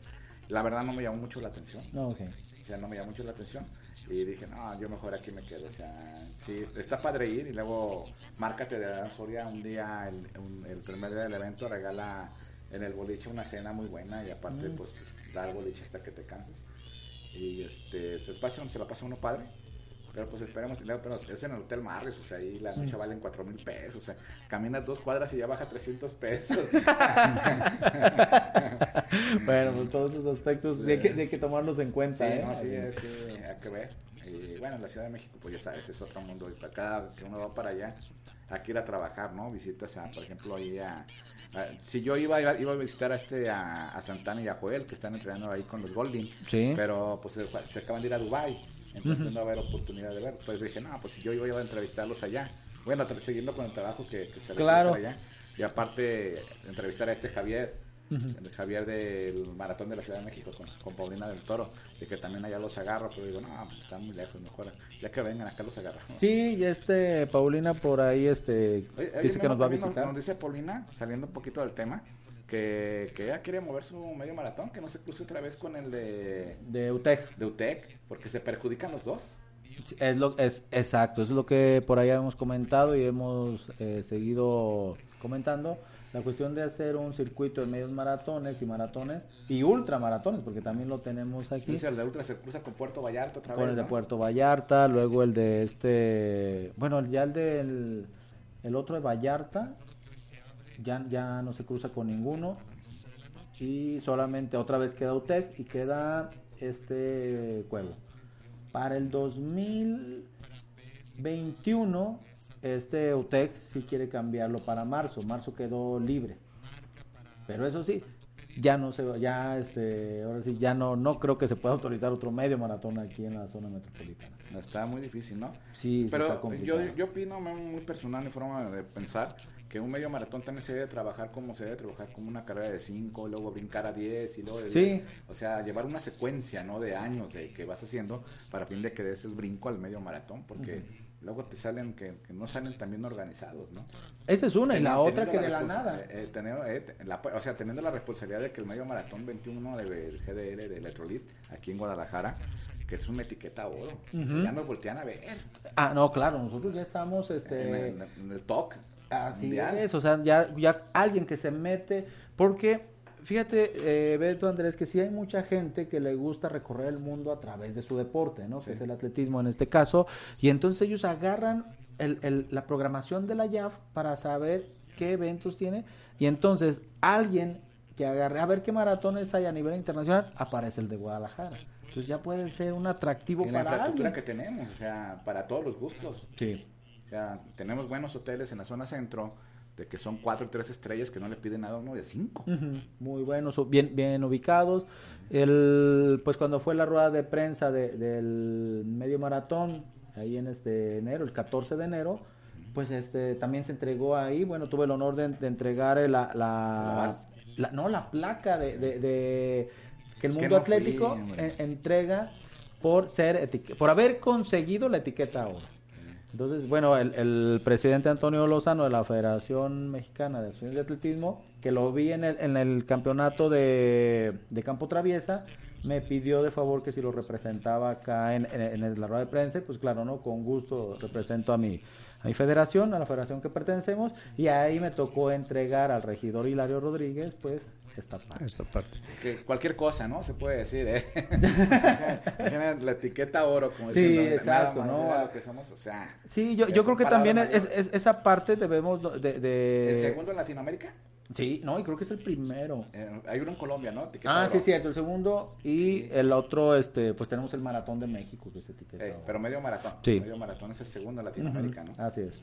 La verdad no me llamó mucho la atención.
No, ok.
O sea, no me llamó mucho la atención. Y dije, no, yo mejor aquí me quedo. O sea, sí, está padre ir. Y luego, márcate de la Soria un día, el, un- el primer día del evento, regala en el boliche una cena muy buena. Y aparte, pues, da el boliche hasta que te canses. Y este, se, pasa, se la pasa uno padre. Pero pues esperemos, pero es en el Hotel Marriott, o sea, ahí la noche valen 4 mil pesos, o sea, caminas dos cuadras y ya baja 300 pesos.
Bueno, pues todos esos aspectos sí hay que, sí hay que tomarlos en
Sí,
cuenta, ¿eh?
no, sí, sí, hay que ver. Y bueno, en la Ciudad de México, pues ya sabes, es otro mundo. Y para cada que uno va para allá, hay que ir a trabajar, ¿no? Visitas a, por ejemplo, ahí a. a- si yo iba, iba, iba a visitar a este, a, a Santana y a Joel, que están entrenando ahí con los Golding.
Sí.
Pero pues se, se acaban de ir a Dubai entonces no va a haber oportunidad de ver. Pues dije, no, pues si yo iba, a entrevistarlos allá. Bueno, siguiendo con el trabajo que, que se le
Claro.
allá. Y aparte, entrevistar a este Javier, el Javier del Maratón de la Ciudad de México con, con Paulina del Toro, de que también allá los agarro, pero digo, no, pues están muy lejos, mejor. Ya que vengan acá los agarro.
Sí, y este Paulina por ahí este
Oye, oye,
dice que nos va a visitar.
Nos, dice Paulina, saliendo un poquito del tema, que, que ella quiere mover su medio maratón, que no se cruce otra vez con el de,
De UTEC.
de UTEC, porque se perjudican los dos.
Es lo es exacto, es lo que por ahí hemos comentado y hemos eh, seguido comentando la cuestión de hacer un circuito de medios maratones y maratones y ultramaratones porque también lo tenemos aquí
Dice el de Ultra se cruza con Puerto Vallarta otra
con
vez.
el de. Puerto Vallarta, luego el de este, bueno, ya el del el otro de Vallarta ya ya no se cruza con ninguno y solamente otra vez queda UTEC y queda este Cuervo. Para el 2021 este UTEC sí quiere cambiarlo para marzo, marzo quedó libre. Pero eso sí, ya no se ya este ahora sí ya no no creo que se pueda autorizar otro medio maratón aquí en la zona metropolitana.
Está muy difícil, ¿no?
Sí, sí está
Pero yo, yo opino muy personal, mi forma de pensar, que un medio maratón también se debe trabajar como se debe trabajar como una carrera de 5, luego brincar a 10 y luego de
Sí.
10. O sea, llevar una secuencia, ¿no? De años de que vas haciendo para fin de que des el brinco al medio maratón, porque luego te salen que, que no salen tan bien organizados, ¿no?
Esa es una y la otra que de
teniendo
la nada.
eh, eh, teniendo, eh, la- o sea, teniendo la responsabilidad de que el medio maratón 21 de GDL de Electrolit aquí en Guadalajara, que es una etiqueta oro, ya nos voltean a ver
Ah, no, claro, nosotros ya estamos este
en, el, en el talk.
Así
mundial.
es, o sea, ya, ya alguien que se mete, porque fíjate, eh, Beto Andrés, que sí hay mucha gente que le gusta recorrer el mundo a través de su deporte, ¿no? Que es el atletismo en este caso, y entonces ellos agarran el, el- la programación de la YAF para saber qué eventos tiene, y entonces alguien que agarre, a ver qué maratones hay a nivel internacional, aparece el de Guadalajara. Entonces ya puede ser un atractivo
Y la
para
infraestructura
alguien.
que tenemos, o sea, para todos los gustos.
Sí.
O sea, tenemos buenos hoteles en la zona centro, de que son cuatro y tres estrellas que no le piden nada a uno de cinco.
Muy buenos, bien, bien ubicados. El, pues cuando fue la rueda de prensa de- del medio maratón, ahí en este enero, el 14 de enero, pues este también se entregó ahí, bueno, tuve el honor de, de entregar la, la, la- no, la placa de, de- que el
Es que
mundo
no fui,
atlético en- entrega por ser por haber conseguido la etiqueta oro. Entonces, bueno, el, el presidente Antonio Lozano de la Federación Mexicana de Asociaciones de Atletismo, que lo vi en el, en el campeonato de, campo traviesa, me pidió de favor que si lo representaba acá en, en- la rueda de prensa, pues claro, ¿no? Con gusto represento a mi, a mi federación, a la federación que pertenecemos, y ahí me tocó entregar al regidor Hilario Rodríguez, pues, esta parte.
Esta parte.
Que cualquier cosa, ¿no? Se puede decir, ¿eh? Imagina la etiqueta oro, como
Sí,
diciendo,
exacto,
nada más,
¿no?
mira lo que somos, o sea,
Sí, yo,
Es
yo creo que también es, es- esa parte debemos de... de-
¿el segundo en Latinoamérica?
Sí, no, y creo que es el primero.
Eh, hay uno en Colombia, ¿no? Etiqueta
Ah,
oro.
sí, cierto, el segundo y el otro, este, pues tenemos el maratón de México que es etiquetado.
Eh, pero medio maratón.
Sí.
Medio maratón es el segundo en Latinoamérica, ¿no?
Así es.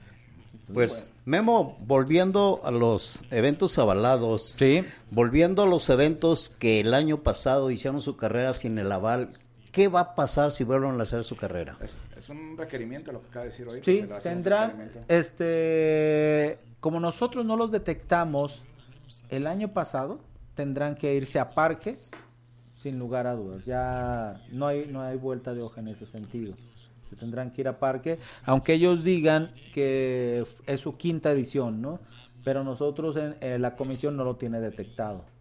Pues, Memo, volviendo a los eventos avalados,
Sí.
volviendo a los eventos que el año pasado hicieron su carrera sin el aval, ¿qué va a pasar si vuelven a hacer su carrera?
Es, es un requerimiento lo que acaba de decir hoy.
Sí, tendrán, este, como nosotros no los detectamos el año pasado, tendrán que irse a parque, sin lugar a dudas. Ya no hay, no hay vuelta de hoja en ese sentido. Tendrán que ir a parque, aunque ellos digan que es su quinta edición, ¿no? Pero nosotros en, en la comisión no lo tiene detectado.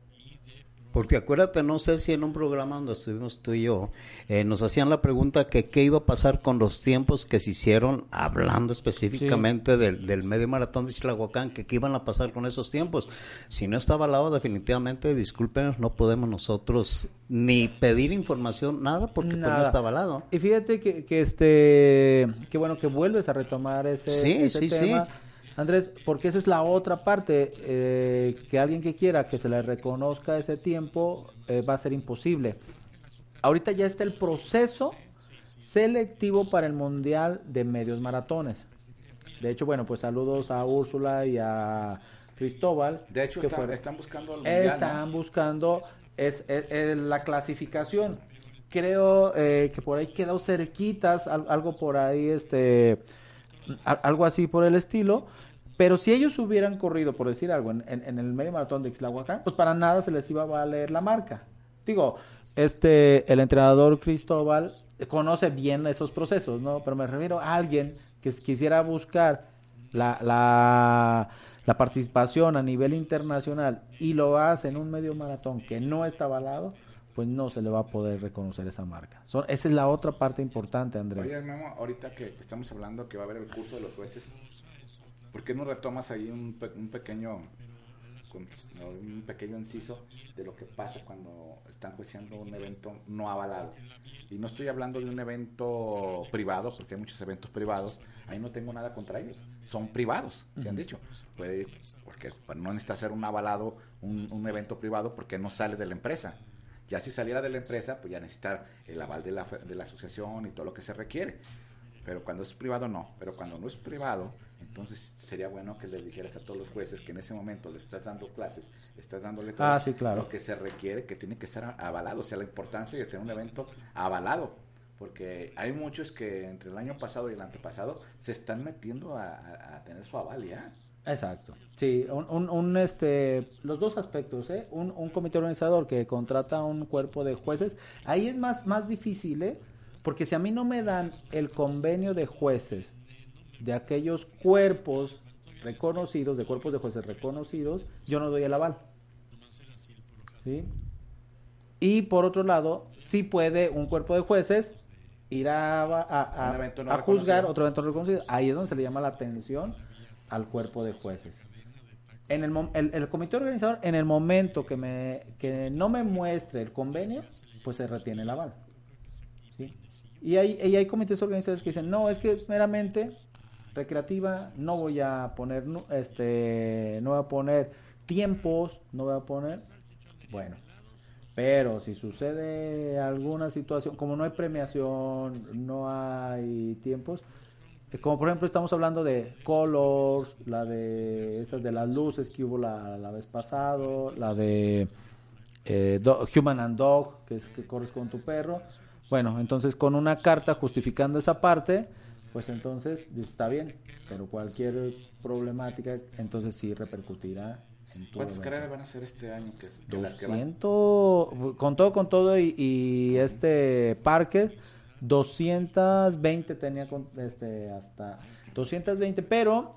Porque acuérdate, no sé si en un programa donde estuvimos tú y yo, eh, nos hacían la pregunta que qué iba a pasar con los tiempos que se hicieron, hablando específicamente del, del medio maratón de Chilahuacán, que qué iban a pasar con esos tiempos. Si no está avalado, definitivamente, discúlpenos, no podemos nosotros ni pedir información, nada, porque pues, no
Nada.
está avalado.
Y fíjate que, que este, que bueno que vuelves a retomar ese,
Sí,
ese
sí,
tema,
sí.
Andrés, porque esa es la otra parte, eh, que alguien que quiera que se le reconozca ese tiempo eh, va a ser imposible. Ahorita ya está el proceso selectivo para el Mundial de Medios Maratones. De hecho, bueno, pues saludos a Úrsula y a Cristóbal.
De hecho,
que
está- están buscando el mundial, ¿no?
Están buscando es, es- es la clasificación. Creo eh, que por ahí quedó cerquitas, al- algo por ahí, este, algo así por el estilo. Pero si ellos hubieran corrido, por decir algo, en, el medio maratón de Ixtlahuacán, pues para nada se les iba a valer la marca. Digo, este, el entrenador Cristóbal conoce bien esos procesos, ¿no? Pero me refiero a alguien que quisiera buscar la, la, participación a nivel internacional y lo hace en un medio maratón que no está avalado, pues no se le va a poder reconocer esa marca. Son, esa es la otra parte importante, Andrés.
Ahorita que estamos hablando que va a haber el curso de los jueces, ¿por qué no retomas ahí un, un pequeño un pequeño inciso de lo que pasa cuando están juiciando un evento no avalado? Y no estoy hablando de un evento privado, porque hay muchos eventos privados, ahí no tengo nada contra ellos, son privados, se han dicho, Puede- porque no necesita ser un avalado, un, un evento privado, porque no sale de la empresa. Ya si saliera de la empresa, pues ya necesita el aval de la, de la asociación y todo lo que se requiere. Pero cuando es privado, no. Pero cuando no es privado, entonces sería bueno que les dijeras a todos los jueces que en ese momento le estás dando clases, estás dándole todo
Ah, sí, claro.
lo que se requiere, que tiene que estar avalado. O sea, la importancia de tener un evento avalado. Porque hay muchos que entre el año pasado y el antepasado se están metiendo a, a- a tener su aval ya.
Exacto. Sí, un, un, un, este, los dos aspectos, ¿eh? Un, un comité organizador que contrata un cuerpo de jueces, ahí es más, más difícil, ¿eh? Porque si a mí no me dan el convenio de jueces de aquellos cuerpos reconocidos, de cuerpos de jueces reconocidos, yo no doy el aval. ¿Sí? Y por otro lado, sí puede un cuerpo de jueces ir a, a- a- juzgar otro evento reconocido. Ahí es donde se le llama la atención al cuerpo de jueces. En el, el, el comité organizador, en el momento que, me, que no me muestre el convenio, pues se retiene el aval. ¿sí? Y, hay, y hay comités organizadores que dicen, no, es que es meramente recreativa, no voy a poner, este, no voy a poner tiempos, no voy a poner, bueno. Pero si sucede alguna situación, como no hay premiación, no hay tiempos, eh, como por ejemplo estamos hablando de Colors, la de esas de las luces que hubo la, la vez pasado, la de eh, Human and Dog, que es que corres con tu perro. Bueno, entonces con una carta justificando esa parte, pues entonces está bien, pero cualquier problemática, entonces sí repercutirá en tu
¿Cuántas carreras van a hacer este año? Que, vas-
200, con todo, con todo y, y este parque, 220 tenía con- este, hasta 220, pero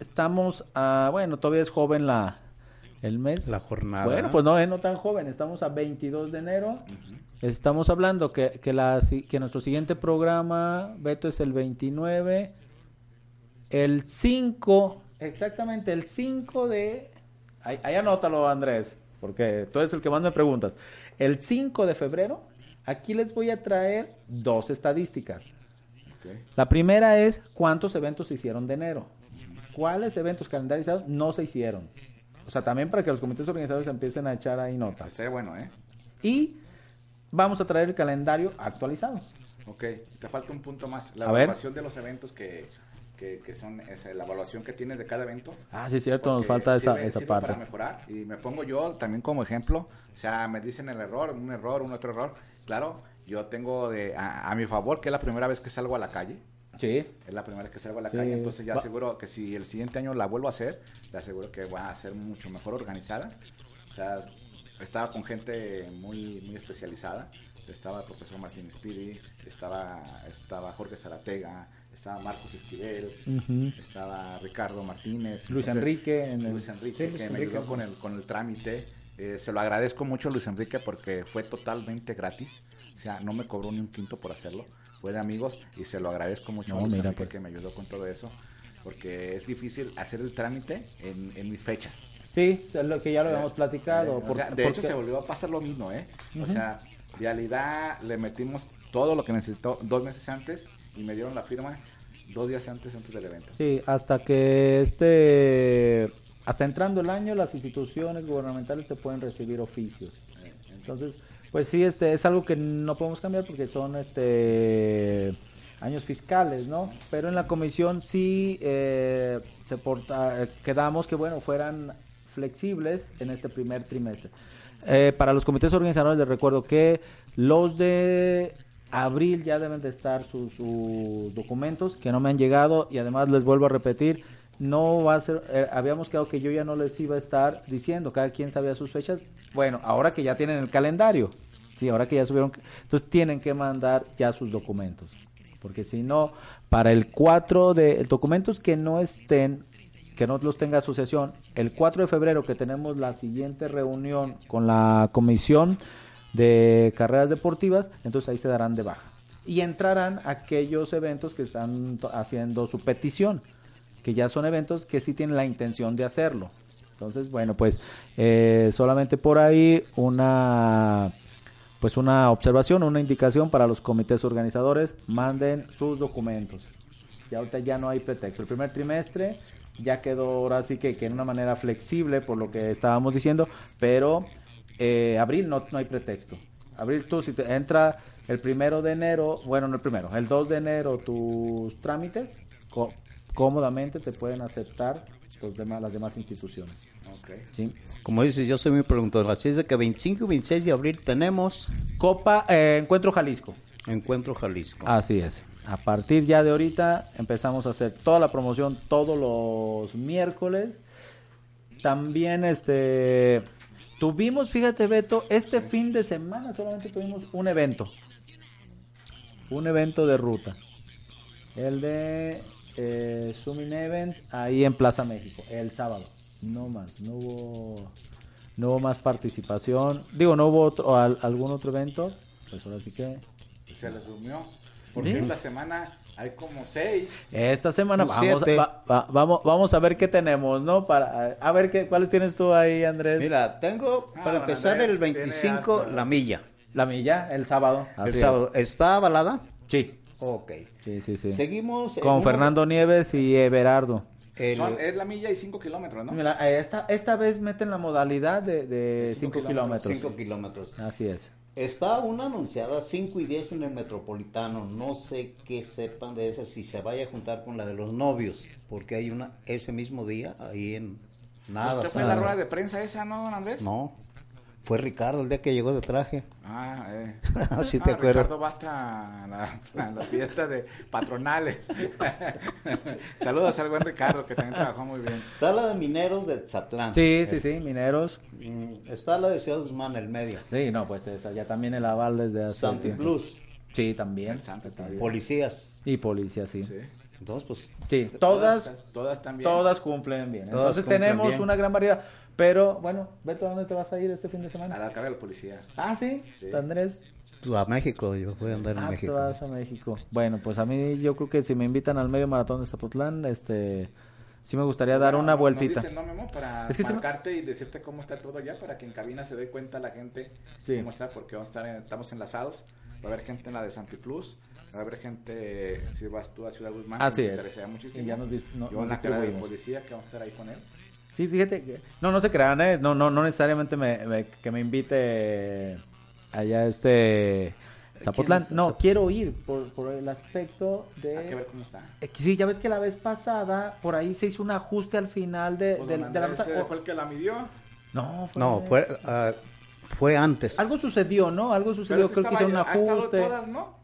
estamos, a, bueno, todavía es joven la, el mes.
La jornada.
Bueno, pues no es no tan joven, estamos a 22 de enero. Estamos hablando que, que, la, que nuestro siguiente programa, Beto, es el 29. El 5, exactamente, el 5 de... Ahí, ahí anótalo, Andrés, porque tú eres el que más me preguntas. El 5 de febrero, aquí les voy a traer dos estadísticas. La primera es cuántos eventos se hicieron de enero. ¿Cuáles eventos calendarizados no se hicieron? O sea, también para que los comités organizadores empiecen a echar ahí notas.
Estaría bueno, ¿eh?
Y vamos a traer el calendario actualizado.
Ok, te falta un punto más. La
A ver.
evaluación de los eventos que, que, que son esa, la evaluación que tienes de cada evento.
Ah, sí, cierto, nos falta esa,
sirve-
esa
sirve
parte.
Para mejorar. Y me pongo yo también como ejemplo. O sea, me dicen el error, un error, un otro error. Claro, yo tengo de, a, a mi favor que es la primera vez que salgo a la calle.
Sí.
Es la primera vez que salgo a la
Sí.
calle, entonces ya aseguro que si el siguiente año la vuelvo a hacer, le aseguro que va a ser mucho mejor organizada. O sea, estaba con gente muy, muy especializada. Estaba el profesor Martín Spiri, estaba, estaba Jorge Zaratega, estaba Marcos Esquivel, estaba Ricardo Martínez.
Luis Enrique en el-
Luis Enrique,
Sí, Luis
que me ayudó con el, con el trámite. Eh, se lo agradezco mucho a Luis Enrique porque fue totalmente gratis. O sea, no me cobró ni un quinto por hacerlo. Fue de amigos y se lo agradezco mucho
No,
a
mira, pues.
que me ayudó con todo eso. Porque es difícil hacer el trámite en, en mis fechas.
Sí, es lo que ya lo
O sea,
habíamos platicado.
eh, o
por-
sea, de hecho,
porque-
se volvió a pasar lo mismo, ¿eh? O sea, realidad le metimos todo lo que necesitó dos meses antes y me dieron la firma dos días antes antes del evento.
Sí, hasta que este, hasta entrando el año, las instituciones gubernamentales te pueden recibir oficios. Entonces, pues sí, este es algo que no podemos cambiar porque son este años fiscales, ¿no? Pero en la comisión sí eh, se porta, quedamos que bueno fueran flexibles en este primer trimestre. Eh, para los comités organizadores les recuerdo que los de abril ya deben de estar sus, sus documentos que no me han llegado y además les vuelvo a repetir no va a ser eh, habíamos quedado que yo ya no les iba a estar diciendo cada quien sabía sus fechas bueno ahora que ya tienen el calendario sí ahora que ya subieron entonces tienen que mandar ya sus documentos porque si no para el 4 de documentos que no estén que no los tenga asociación el 4 de febrero que tenemos la siguiente reunión con la comisión de carreras deportivas, entonces ahí se darán de baja. Y entrarán aquellos eventos que están haciendo su petición, que ya son eventos que sí tienen la intención de hacerlo. Entonces, bueno, pues eh, solamente por ahí una pues una observación, una indicación para los comités organizadores, manden sus documentos. Ya ahorita ya no hay pretexto. El primer trimestre ya quedó ahora sí que, que en una manera flexible por lo que estábamos diciendo, pero eh, abril no, no hay pretexto. Abril tú si te entra el primero de enero, bueno no el primero, el 2 de enero tus trámites, có- cómodamente te pueden aceptar los demás, las demás instituciones.
Ok.
¿sí?
Como dices, yo soy muy preguntador. Así es de que 25 y 26 de abril tenemos
Copa eh, Encuentro Jalisco.
Encuentro Jalisco.
Así es. A partir ya de ahorita empezamos a hacer toda la promoción todos los miércoles. También este tuvimos, fíjate Beto, este fin de semana solamente tuvimos un evento. Un evento de ruta. El de eh, Summit Events ahí en Plaza México, el sábado. No más, no hubo no hubo más participación. Digo, no hubo otro, al- algún otro evento. Pues ahora sí que
Se les durmió. Porque
Sí.
esta semana hay como seis.
Esta semana vamos,
siete.
va- va- vamos, vamos a ver qué tenemos, ¿no? Para a ver qué, cuáles tienes tú ahí, Andrés.
Mira, tengo
Ah,
para empezar
Andrés,
el
tiene
25
hasta-
la milla.
La milla, el sábado.
el
es.
sábado. ¿Está avalada?
Sí.
Ok.
Sí, sí, sí.
Seguimos.
Con
uno-
Fernando Nieves y Everardo.
El-
Son- es la milla y 5 kilómetros, ¿no?
Mira, esta, esta vez meten la modalidad de
De
5
cinco
kilómetros.
5 kilómetros.
Así es.
Está una anunciada 5 y 10 en el metropolitano. No sé qué sepan de esa, si se vaya a juntar con la de los novios, porque hay una ese mismo día ahí en nada.
¿Usted fue la rueda de prensa esa, no, don Andrés?
No, fue Ricardo el día que llegó de traje.
Ah, eh.
Sí te
Ah,
acuerdas.
Ricardo va hasta la, la fiesta de patronales. Saludos al buen Ricardo, que también trabajó muy bien.
Está la de mineros de Zatlán.
Sí, sí, sí, mineros.
Mm, Está la de Ciudad Guzmán, el medio.
Sí, no, pues esa, ya también el aval desde hace tiempo.
Plus,
Sí, también.
También.
policías.
Y policía, sí.
Sí.
Entonces, pues,
Sí, todas,
Todas también.
todas cumplen bien.
Todas
Entonces
cumplen
tenemos
bien.
una gran variedad. Pero, bueno, Beto, ¿a dónde te vas a ir este fin de
A
semana?
la carrera de la policía.
Ah, sí,
Sí.
Andrés.
a México, yo voy a andar en
Ah, te
México.
vas a México. Bueno, pues a mí yo creo que si me invitan al medio maratón de Zapotlán, este, sí me gustaría dar
Bueno,
una
nos
vueltita.
dice, no, Memo, para
Es que me-
marcarte y decirte cómo está todo ya, para que en cabina se dé cuenta la gente
Sí.
cómo está, porque vamos a estar, en- estamos enlazados. Va a haber gente en la de Santiplus, va a haber gente, si vas tú a Ciudad Guzmán, que
Así
nos
es.
interesaría muchísimo.
Y ya nos no-
Yo
nos
en la carrera de policía, que vamos a estar ahí con él.
Sí, fíjate que... No, no se crean, ¿eh? No, no, no necesariamente me, me- que me invite allá este... Zapotlán.
es?
No, quiero ir por, por el aspecto de...
Hay que ver cómo está.
Eh, que Sí, ya ves que la vez pasada por ahí se hizo un ajuste al final de,
Pues,
de- la.
¿ese fue el que la midió.
No, fue...
No, fue, ah, fue antes.
Algo sucedió, ¿no? Algo sucedió, creo que hicieron un
estaba- ha estado
ajuste.
todas, ¿no?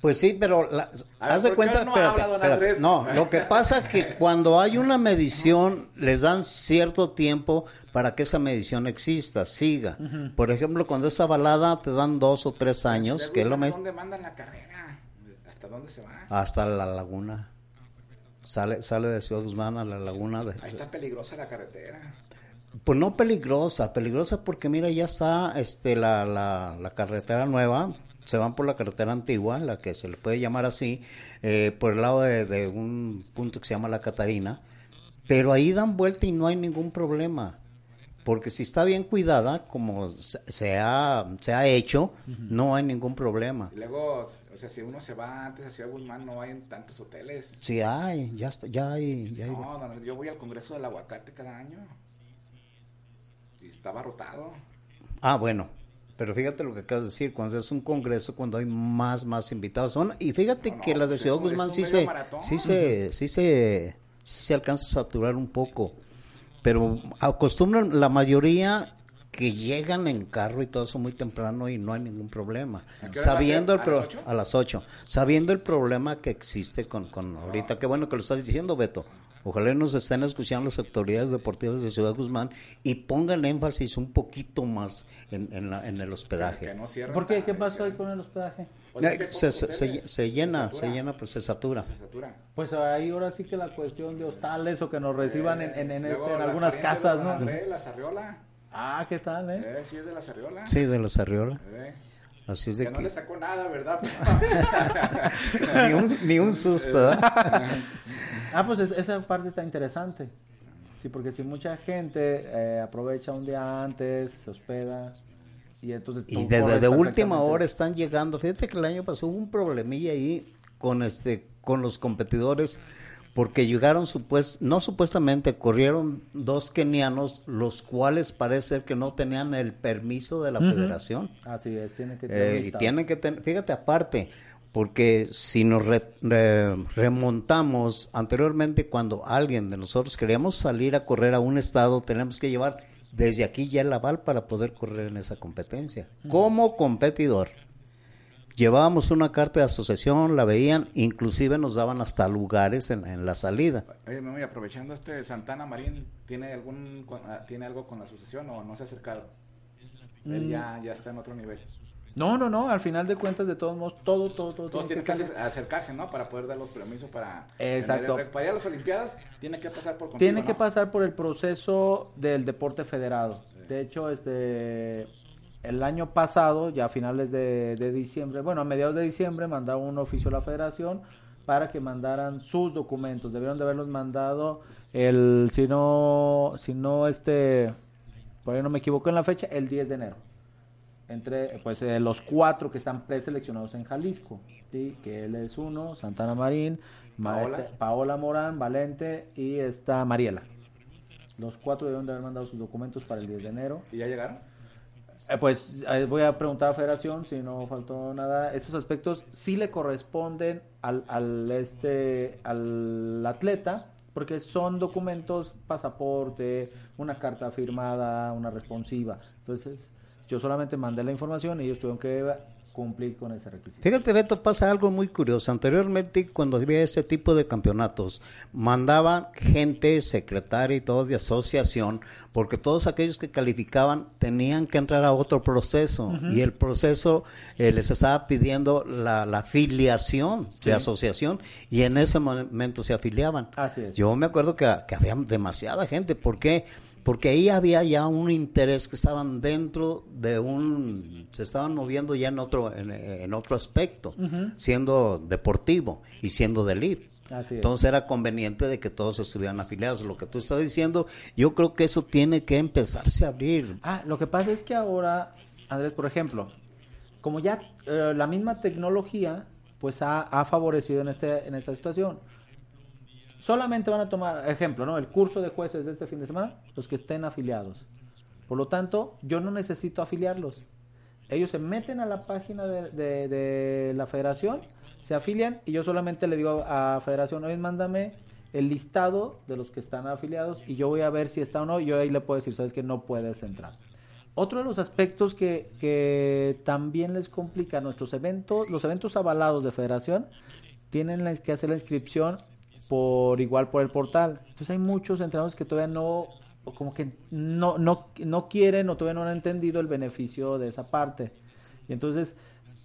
Pues sí, pero la- haz de
¿por qué
cuenta,
no
espérate,
habla, don
espérate.
Andrés?
no, lo que pasa que cuando hay una medición les dan cierto tiempo para que esa medición exista, siga. Por ejemplo, cuando es avalada te dan dos o tres años, que es lo me-
¿Dónde mandan la carrera? ¿Hasta dónde se va?
hasta la laguna. Sale, sale de Ciudad Guzmán a la laguna. de-
Ahí está peligrosa la carretera.
Pues no peligrosa, peligrosa porque mira, ya está este la, la, la carretera nueva, se van por la carretera antigua, la que se le puede llamar así, eh, por el lado de, de un punto que se llama La Catarina, pero ahí dan vuelta y no hay ningún problema, porque si está bien cuidada, como se, se ha, se ha hecho, no hay ningún problema.
Y luego, o sea, si uno se va antes a Ciudad Guzmán, no hay en tantos hoteles.
Sí hay, ya, está, ya hay, ya hay.
No, no, yo voy al Congreso del Aguacate cada año. Y estaba rotado.
Ah, bueno. Pero fíjate lo que acabas de decir, cuando es un congreso, cuando hay más, más invitados. Son, y fíjate
No, no,
que la de
pues
Ciudad
es un-
Guzmán sí se, sí se, sí se, sí se alcanza a saturar un poco. Pero acostumbran la mayoría que llegan en carro y todo eso muy temprano y no hay ningún problema.
¿A a
Sabiendo el
¿A
pro-
las ocho?
a las 8, sabiendo el problema que existe con, con ahorita, qué bueno que lo estás diciendo, Beto. Ojalá nos estén escuchando las autoridades deportivas de Ciudad Guzmán y pongan énfasis un poquito más en, en, la- en el
Que
hospedaje.
no
¿Por qué? ¿Qué pasó ahí con el hospedaje?
Pues que
Eh, se,
pocos
se- se-
hoteles.
se llena, se
satura.
llena, pues se satura.
Se satura.
Pues ahí ahora sí que la cuestión de hostales o que nos reciban en, en, en este, en
la
algunas casas, ¿no?
André, la Sarriola.
Ah, ¿qué tal, eh?
Eh, sí es de la Sarriola.
Sí, de los Arriola.
Eh,
Así es
que
de
no le
que
sacó nada, ¿verdad?
ni un, ni un susto. ¿verdad?
Ah, pues es- esa parte está interesante. Sí, porque si mucha gente eh, aprovecha un día antes, se hospeda y entonces...
Y desde de última hora están llegando. Fíjate que el año pasado hubo un problemilla ahí con este con los competidores porque llegaron supues no supuestamente corrieron dos kenianos los cuales parece ser que no tenían el permiso de la federación.
Así es, tiene que
Eh,
tener
y
listado.
tienen que tener, fíjate aparte, porque si nos re- re- remontamos anteriormente cuando alguien de nosotros queríamos salir a correr a un estado, tenemos que llevar desde aquí ya el aval para poder correr en esa competencia. Como competidor, llevábamos una carta de asociación, la veían, inclusive nos daban hasta lugares en, en la salida.
Oye, Memo, y aprovechando este Santana Marín, ¿tiene algún con- ah, tiene algo con la asociación o no se ha acercado? Él ya, ya está en otro nivel.
No, no, no, al final de cuentas, de todos modos, todo, todo, todo. todo
Todos tienen que acercarse, ¿no? Para poder dar los permisos para...
Exacto.
el- Para ir a las Olimpiadas, tiene que pasar por contigo,
Tiene que
¿no?
pasar por el proceso del deporte federado. De hecho, este el año pasado, ya a finales de, de diciembre, bueno, a mediados de diciembre, mandaron un oficio a la federación para que mandaran sus documentos. Debieron de haberlos mandado el, si no, si no, este, por ahí no me equivoco en la fecha, el 10 de enero. Entre pues eh, los cuatro que están preseleccionados en Jalisco, ¿sí? que él es uno, Santana Marín, Ma-
Paola.
Paola Morán, Valente y está Mariela. Los cuatro deben de haber mandado sus documentos para el 10 de enero.
¿Y ya llegaron?
Eh, pues eh, voy a preguntar a Federación si no faltó nada. Esos aspectos sí le corresponden al, al este al atleta porque son documentos, pasaporte, una carta firmada, una responsiva. Entonces, yo solamente mandé la información y ellos tuvieron que cumplir con ese requisito.
Fíjate, Beto, pasa algo muy curioso. Anteriormente, cuando había ese tipo de campeonatos, mandaban gente, secretaria y todo de asociación, porque todos aquellos que calificaban tenían que entrar a otro proceso. Y el proceso eh, les estaba pidiendo la, la afiliación de asociación, y en ese momento se afiliaban.
Así es.
Yo me acuerdo que, que había demasiada gente. ¿Por qué? Porque ahí había ya un interés que estaban dentro de un, se estaban moviendo ya en otro, en, en otro aspecto, siendo deportivo y siendo de elite. Entonces era conveniente de que todos estuvieran afiliados. Lo que tú estás diciendo, yo creo que eso tiene que empezarse a abrir.
Ah, lo que pasa es que ahora, Andrés, por ejemplo, como ya eh, la misma tecnología, pues ha, ha favorecido en, este, en esta situación. Solamente van a tomar, ejemplo, ¿no? El curso de jueces de este fin de semana, los que estén afiliados. Por lo tanto, yo no necesito afiliarlos. Ellos se meten a la página de, de- la federación, se afilian y yo solamente le digo a federación, oye, mándame el listado de los que están afiliados y yo voy a ver si está o no. Y yo ahí le puedo decir, sabes que no puedes entrar. Otro de los aspectos que, que también les complica a nuestros eventos, los eventos avalados de federación, tienen que hacer la inscripción por igual por el portal. Entonces hay muchos entrenadores que todavía no, como que no, no, no quieren o todavía no han entendido el beneficio de esa parte. Y entonces,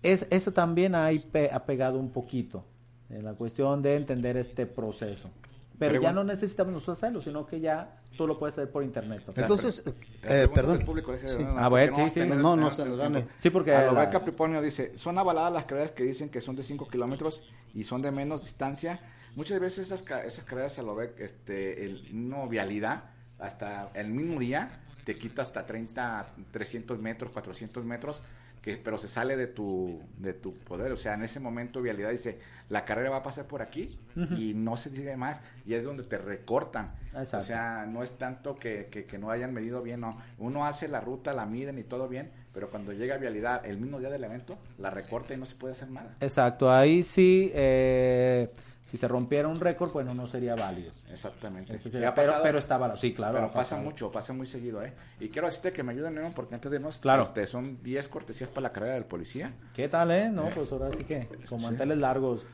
es, eso también ha, ha pegado un poquito en la cuestión de entender este proceso. Pero ya no necesitamos nosotros hacerlo, sino que ya tú lo puedes hacer por internet.
Entonces, eh, perdón.
público, deje de-
Sí.
no,
Ah,
no
sí,
a
sí.
tener-
No, no, se gane.
Sí, porque
A lo
la-
Beca Priponio dice, son avaladas las carreras que dicen que son de 5 kilómetros y son de menos distancia. Muchas veces esas, esas carreras a lo Beca, este, el, no vialidad, hasta el mismo día te quita hasta 30, 300 metros, 400 metros, que, pero se sale de tu, de tu poder. O sea, en ese momento vialidad dice, la carrera va a pasar por aquí y no se sigue más. Y es donde te recortan.
Exacto.
O sea, no es tanto que, que, que no hayan medido bien, no. Uno hace la ruta, la miden y todo bien, pero cuando llega vialidad el mismo día del evento, la recorta y no se puede hacer nada.
Exacto, ahí sí, eh, si se rompiera un récord, bueno, no sería válido.
Exactamente.
Sería- pero, pero está válido, sí, claro.
pero pasa mucho, pasa muy seguido, ¿eh? Y quiero decirte que me ayuden, Memo, porque antes de irnos,
Claro.
este, son 10 cortesías para la carrera del policía.
¿Qué tal, eh? No, pues ahora sí que, con manteles largos.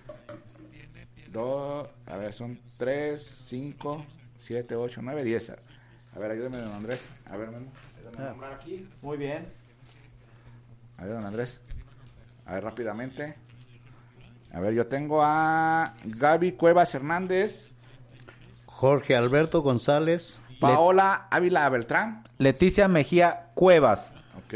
Dos, a ver, son 3, 5, 7, 8, 9, 10. A ver, ayúdame, don Andrés. A ver, Memo. Aquí.
Muy bien.
A ver, don Andrés. A ver, rápidamente. A ver, yo tengo a Gaby Cuevas Hernández,
Jorge Alberto González.
Paola Ávila Beltrán.
Leticia Mejía Cuevas.
Ok.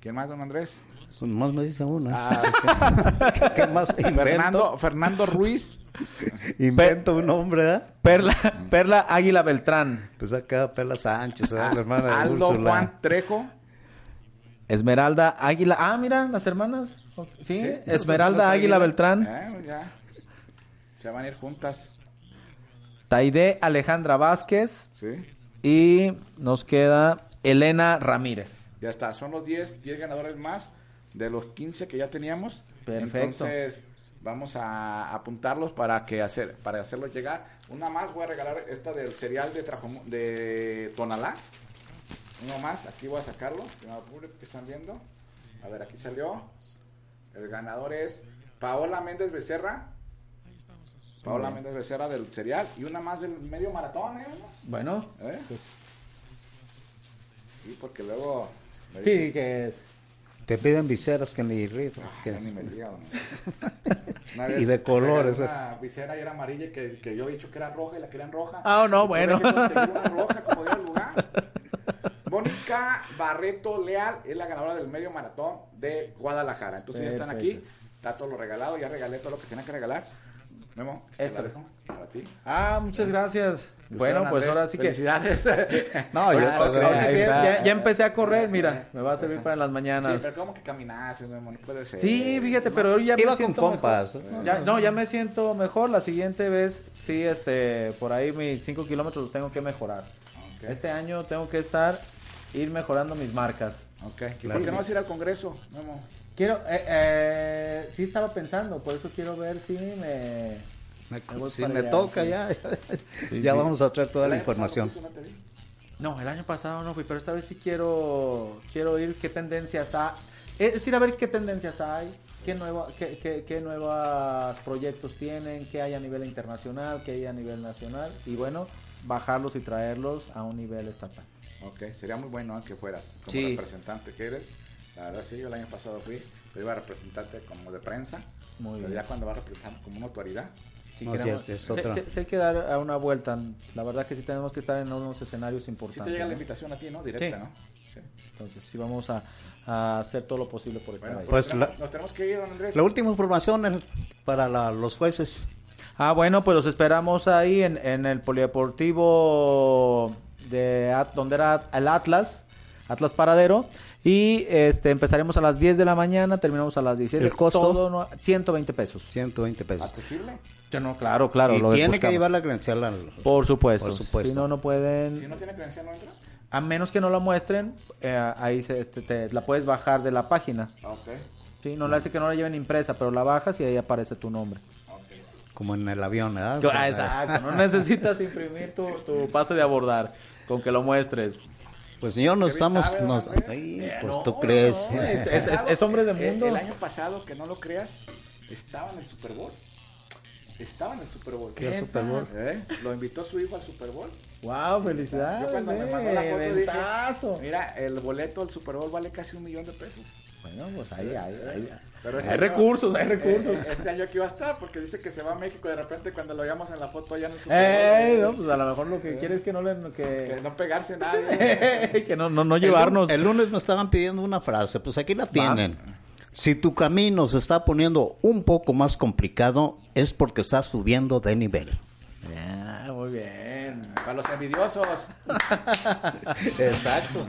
¿Quién más, don Andrés?
Pues Más me dice una.
Ah,
¿Qué más?
Fernando, Fernando Ruiz.
Invento un nombre, ¿verdad?
Perla, Perla Águila Beltrán.
Pues acá Perla Sánchez, ¿verdad? la hermana de
Ah, Aldo
Úrsula.
Juan Trejo.
Esmeralda Águila. Ah, mira, las hermanas. Sí,
Sí,
Esmeralda Águila
Águila.
Beltrán.
Eh, ya. Ya van a ir juntas.
Taide Alejandra Vázquez.
Sí.
Y nos queda Elena Ramírez.
Ya está. Son los 10, 10 ganadores más de los 15 que ya teníamos.
Perfecto.
Entonces, vamos a apuntarlos para que hacer para hacerlos llegar. Una más voy a regalar esta del cereal de Trajomo- de Tonalá. Uno más, aquí voy a sacarlo, estimado público que están viendo. A ver, aquí salió. El ganador es Paola Méndez Becerra. Paola Méndez Becerra del cereal y una más del medio maratón, ¿eh?
Bueno.
¿Eh? Sí, porque luego me
Sí,
dicen-
que
Te piden viseras que ni rifan.
Ah,
que-
ni me diga,
Y de colores, eh.
Una visera y era amarilla y que, que yo he dicho que era roja y la querían roja.
Ah, no,
Y tuve
bueno.
que una roja como dio el lugar. Mónica Barreto Leal es la ganadora del medio maratón de Guadalajara. Entonces ya están aquí. Está todo lo regalado. Ya regalé todo lo que tenía que regalar. Memo, te
Esto
para ti.
Ah, muchas gracias. Bueno, pues ahora sí que-
Felicidades.
No, yo
sí,
está.
ya, ya empecé a correr, mira, me va a servir para las
Sí,
mañanas.
pero ¿cómo que caminaste, Memo? No puede ser.
Sí, fíjate, pero ya me
Iba con
siento
compas.
mejor. Ya, no, ya me siento mejor. La siguiente vez, sí, este, por ahí mis 5 kilómetros los tengo que mejorar. Este año tengo que estar, ir mejorando mis marcas.
Ok. ¿Y por qué no vas a ir al Congreso, Memo?
Quiero, eh, eh, sí estaba pensando, por eso quiero ver si me... me
Si me
allá,
toca
sí.
ya,
Sí,
ya
sí.
vamos a traer toda
El
la
año pasado
información.
No,
el año pasado no fui, pero esta vez sí quiero, quiero ir qué tendencias hay. Es decir, a ver qué tendencias hay, qué, nueva, qué, qué, qué nuevos proyectos tienen, qué hay a nivel internacional, qué hay a nivel nacional. Y bueno, bajarlos y traerlos a un nivel estatal.
Ok, sería muy bueno ¿eh? que fueras como
Sí.
representante que eres. La verdad sí, yo el año pasado fui, pero iba a representarte como de prensa.
Muy
pero
bien.
ya cuando vas representando como una autoridad.
Sí,
No,
queremos-
sí, es- es
sí-
otra.
sí- sí hay que dar a una vuelta. La verdad que sí tenemos que estar en unos escenarios
Sí
importantes.
te llega la
¿no?
invitación a ti, ¿no? Directa,
Sí.
¿no? Sí.
Entonces sí vamos a, a hacer todo lo posible por estar
Bueno,
ahí.
pues,
Pues
nos,
la-
nos tenemos que ir, don Andrés.
La última información el- para la- los jueces.
Ah, bueno, pues los esperamos ahí en, en el polideportivo de At- donde era el Atlas, Atlas Paradero. Y este empezaremos a las 10 de la mañana, terminamos a las 17.
¿El costo?
Todo no- 120 pesos.
120 pesos.
¿Accesible?
Yo no, claro, claro.
y
lo
tiene que llevar la credencial al...
Por supuesto.
Por supuesto.
Si no, no pueden.
Si no tiene credencial, ¿no entra?
A menos que no la muestren, eh, ahí se, este, te- la puedes bajar de la página.
Ok.
Sí, no le hace que no la lleven impresa, pero la bajas y ahí aparece tu nombre.
Como en el avión, ¿verdad?
Ah, exacto, no necesitas imprimir tu, tu pase de abordar, con que lo muestres.
Pues yo nos estamos...
sabe,
nos-. Ay, pues
No,
tú crees.
no, es, es- es- es hombre de mundo.
el año pasado, que no lo creas, estaba en el Super Bowl. Estaba en el Super Bowl.
¿Qué, el Super Bowl?
¿Eh? Lo invitó su hijo al Super Bowl.
Wow, felicidades.
Yo cuando me
eh,
mandó la foto dije,
ventazo.
mira, el boleto al Super Bowl vale casi un millón de pesos.
Bueno, pues ahí, ahí, ahí.
Pero
Hay
este
recursos, hay recursos.
eh, Este año aquí va a estar porque dice que se va a México y de repente cuando lo veamos en la foto allá en el Super
Ey,
Bowl.
no, pues a lo mejor lo que quiere es que no le...
Que
Que,
no pegarse nadie.
que no, no, no llevarnos.
El, lunes me estaban pidiendo una frase, pues aquí la tienen. Si tu camino se está poniendo un poco más complicado, es porque estás subiendo de nivel.
Ah, muy bien
para los envidiosos.
Exacto,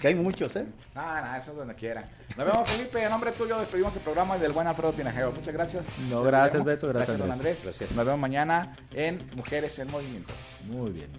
que hay muchos, ¿eh?
Ah, no, eso es donde quieran. Nos vemos, Felipe. En nombre tuyo despedimos el programa del buen Alfredo Tinajero. Muchas gracias.
No, gracias, Beto. Gracias, gracias,
don
Andrés.
Gracias. Nos vemos mañana en Mujeres en Movimiento.
Muy bien.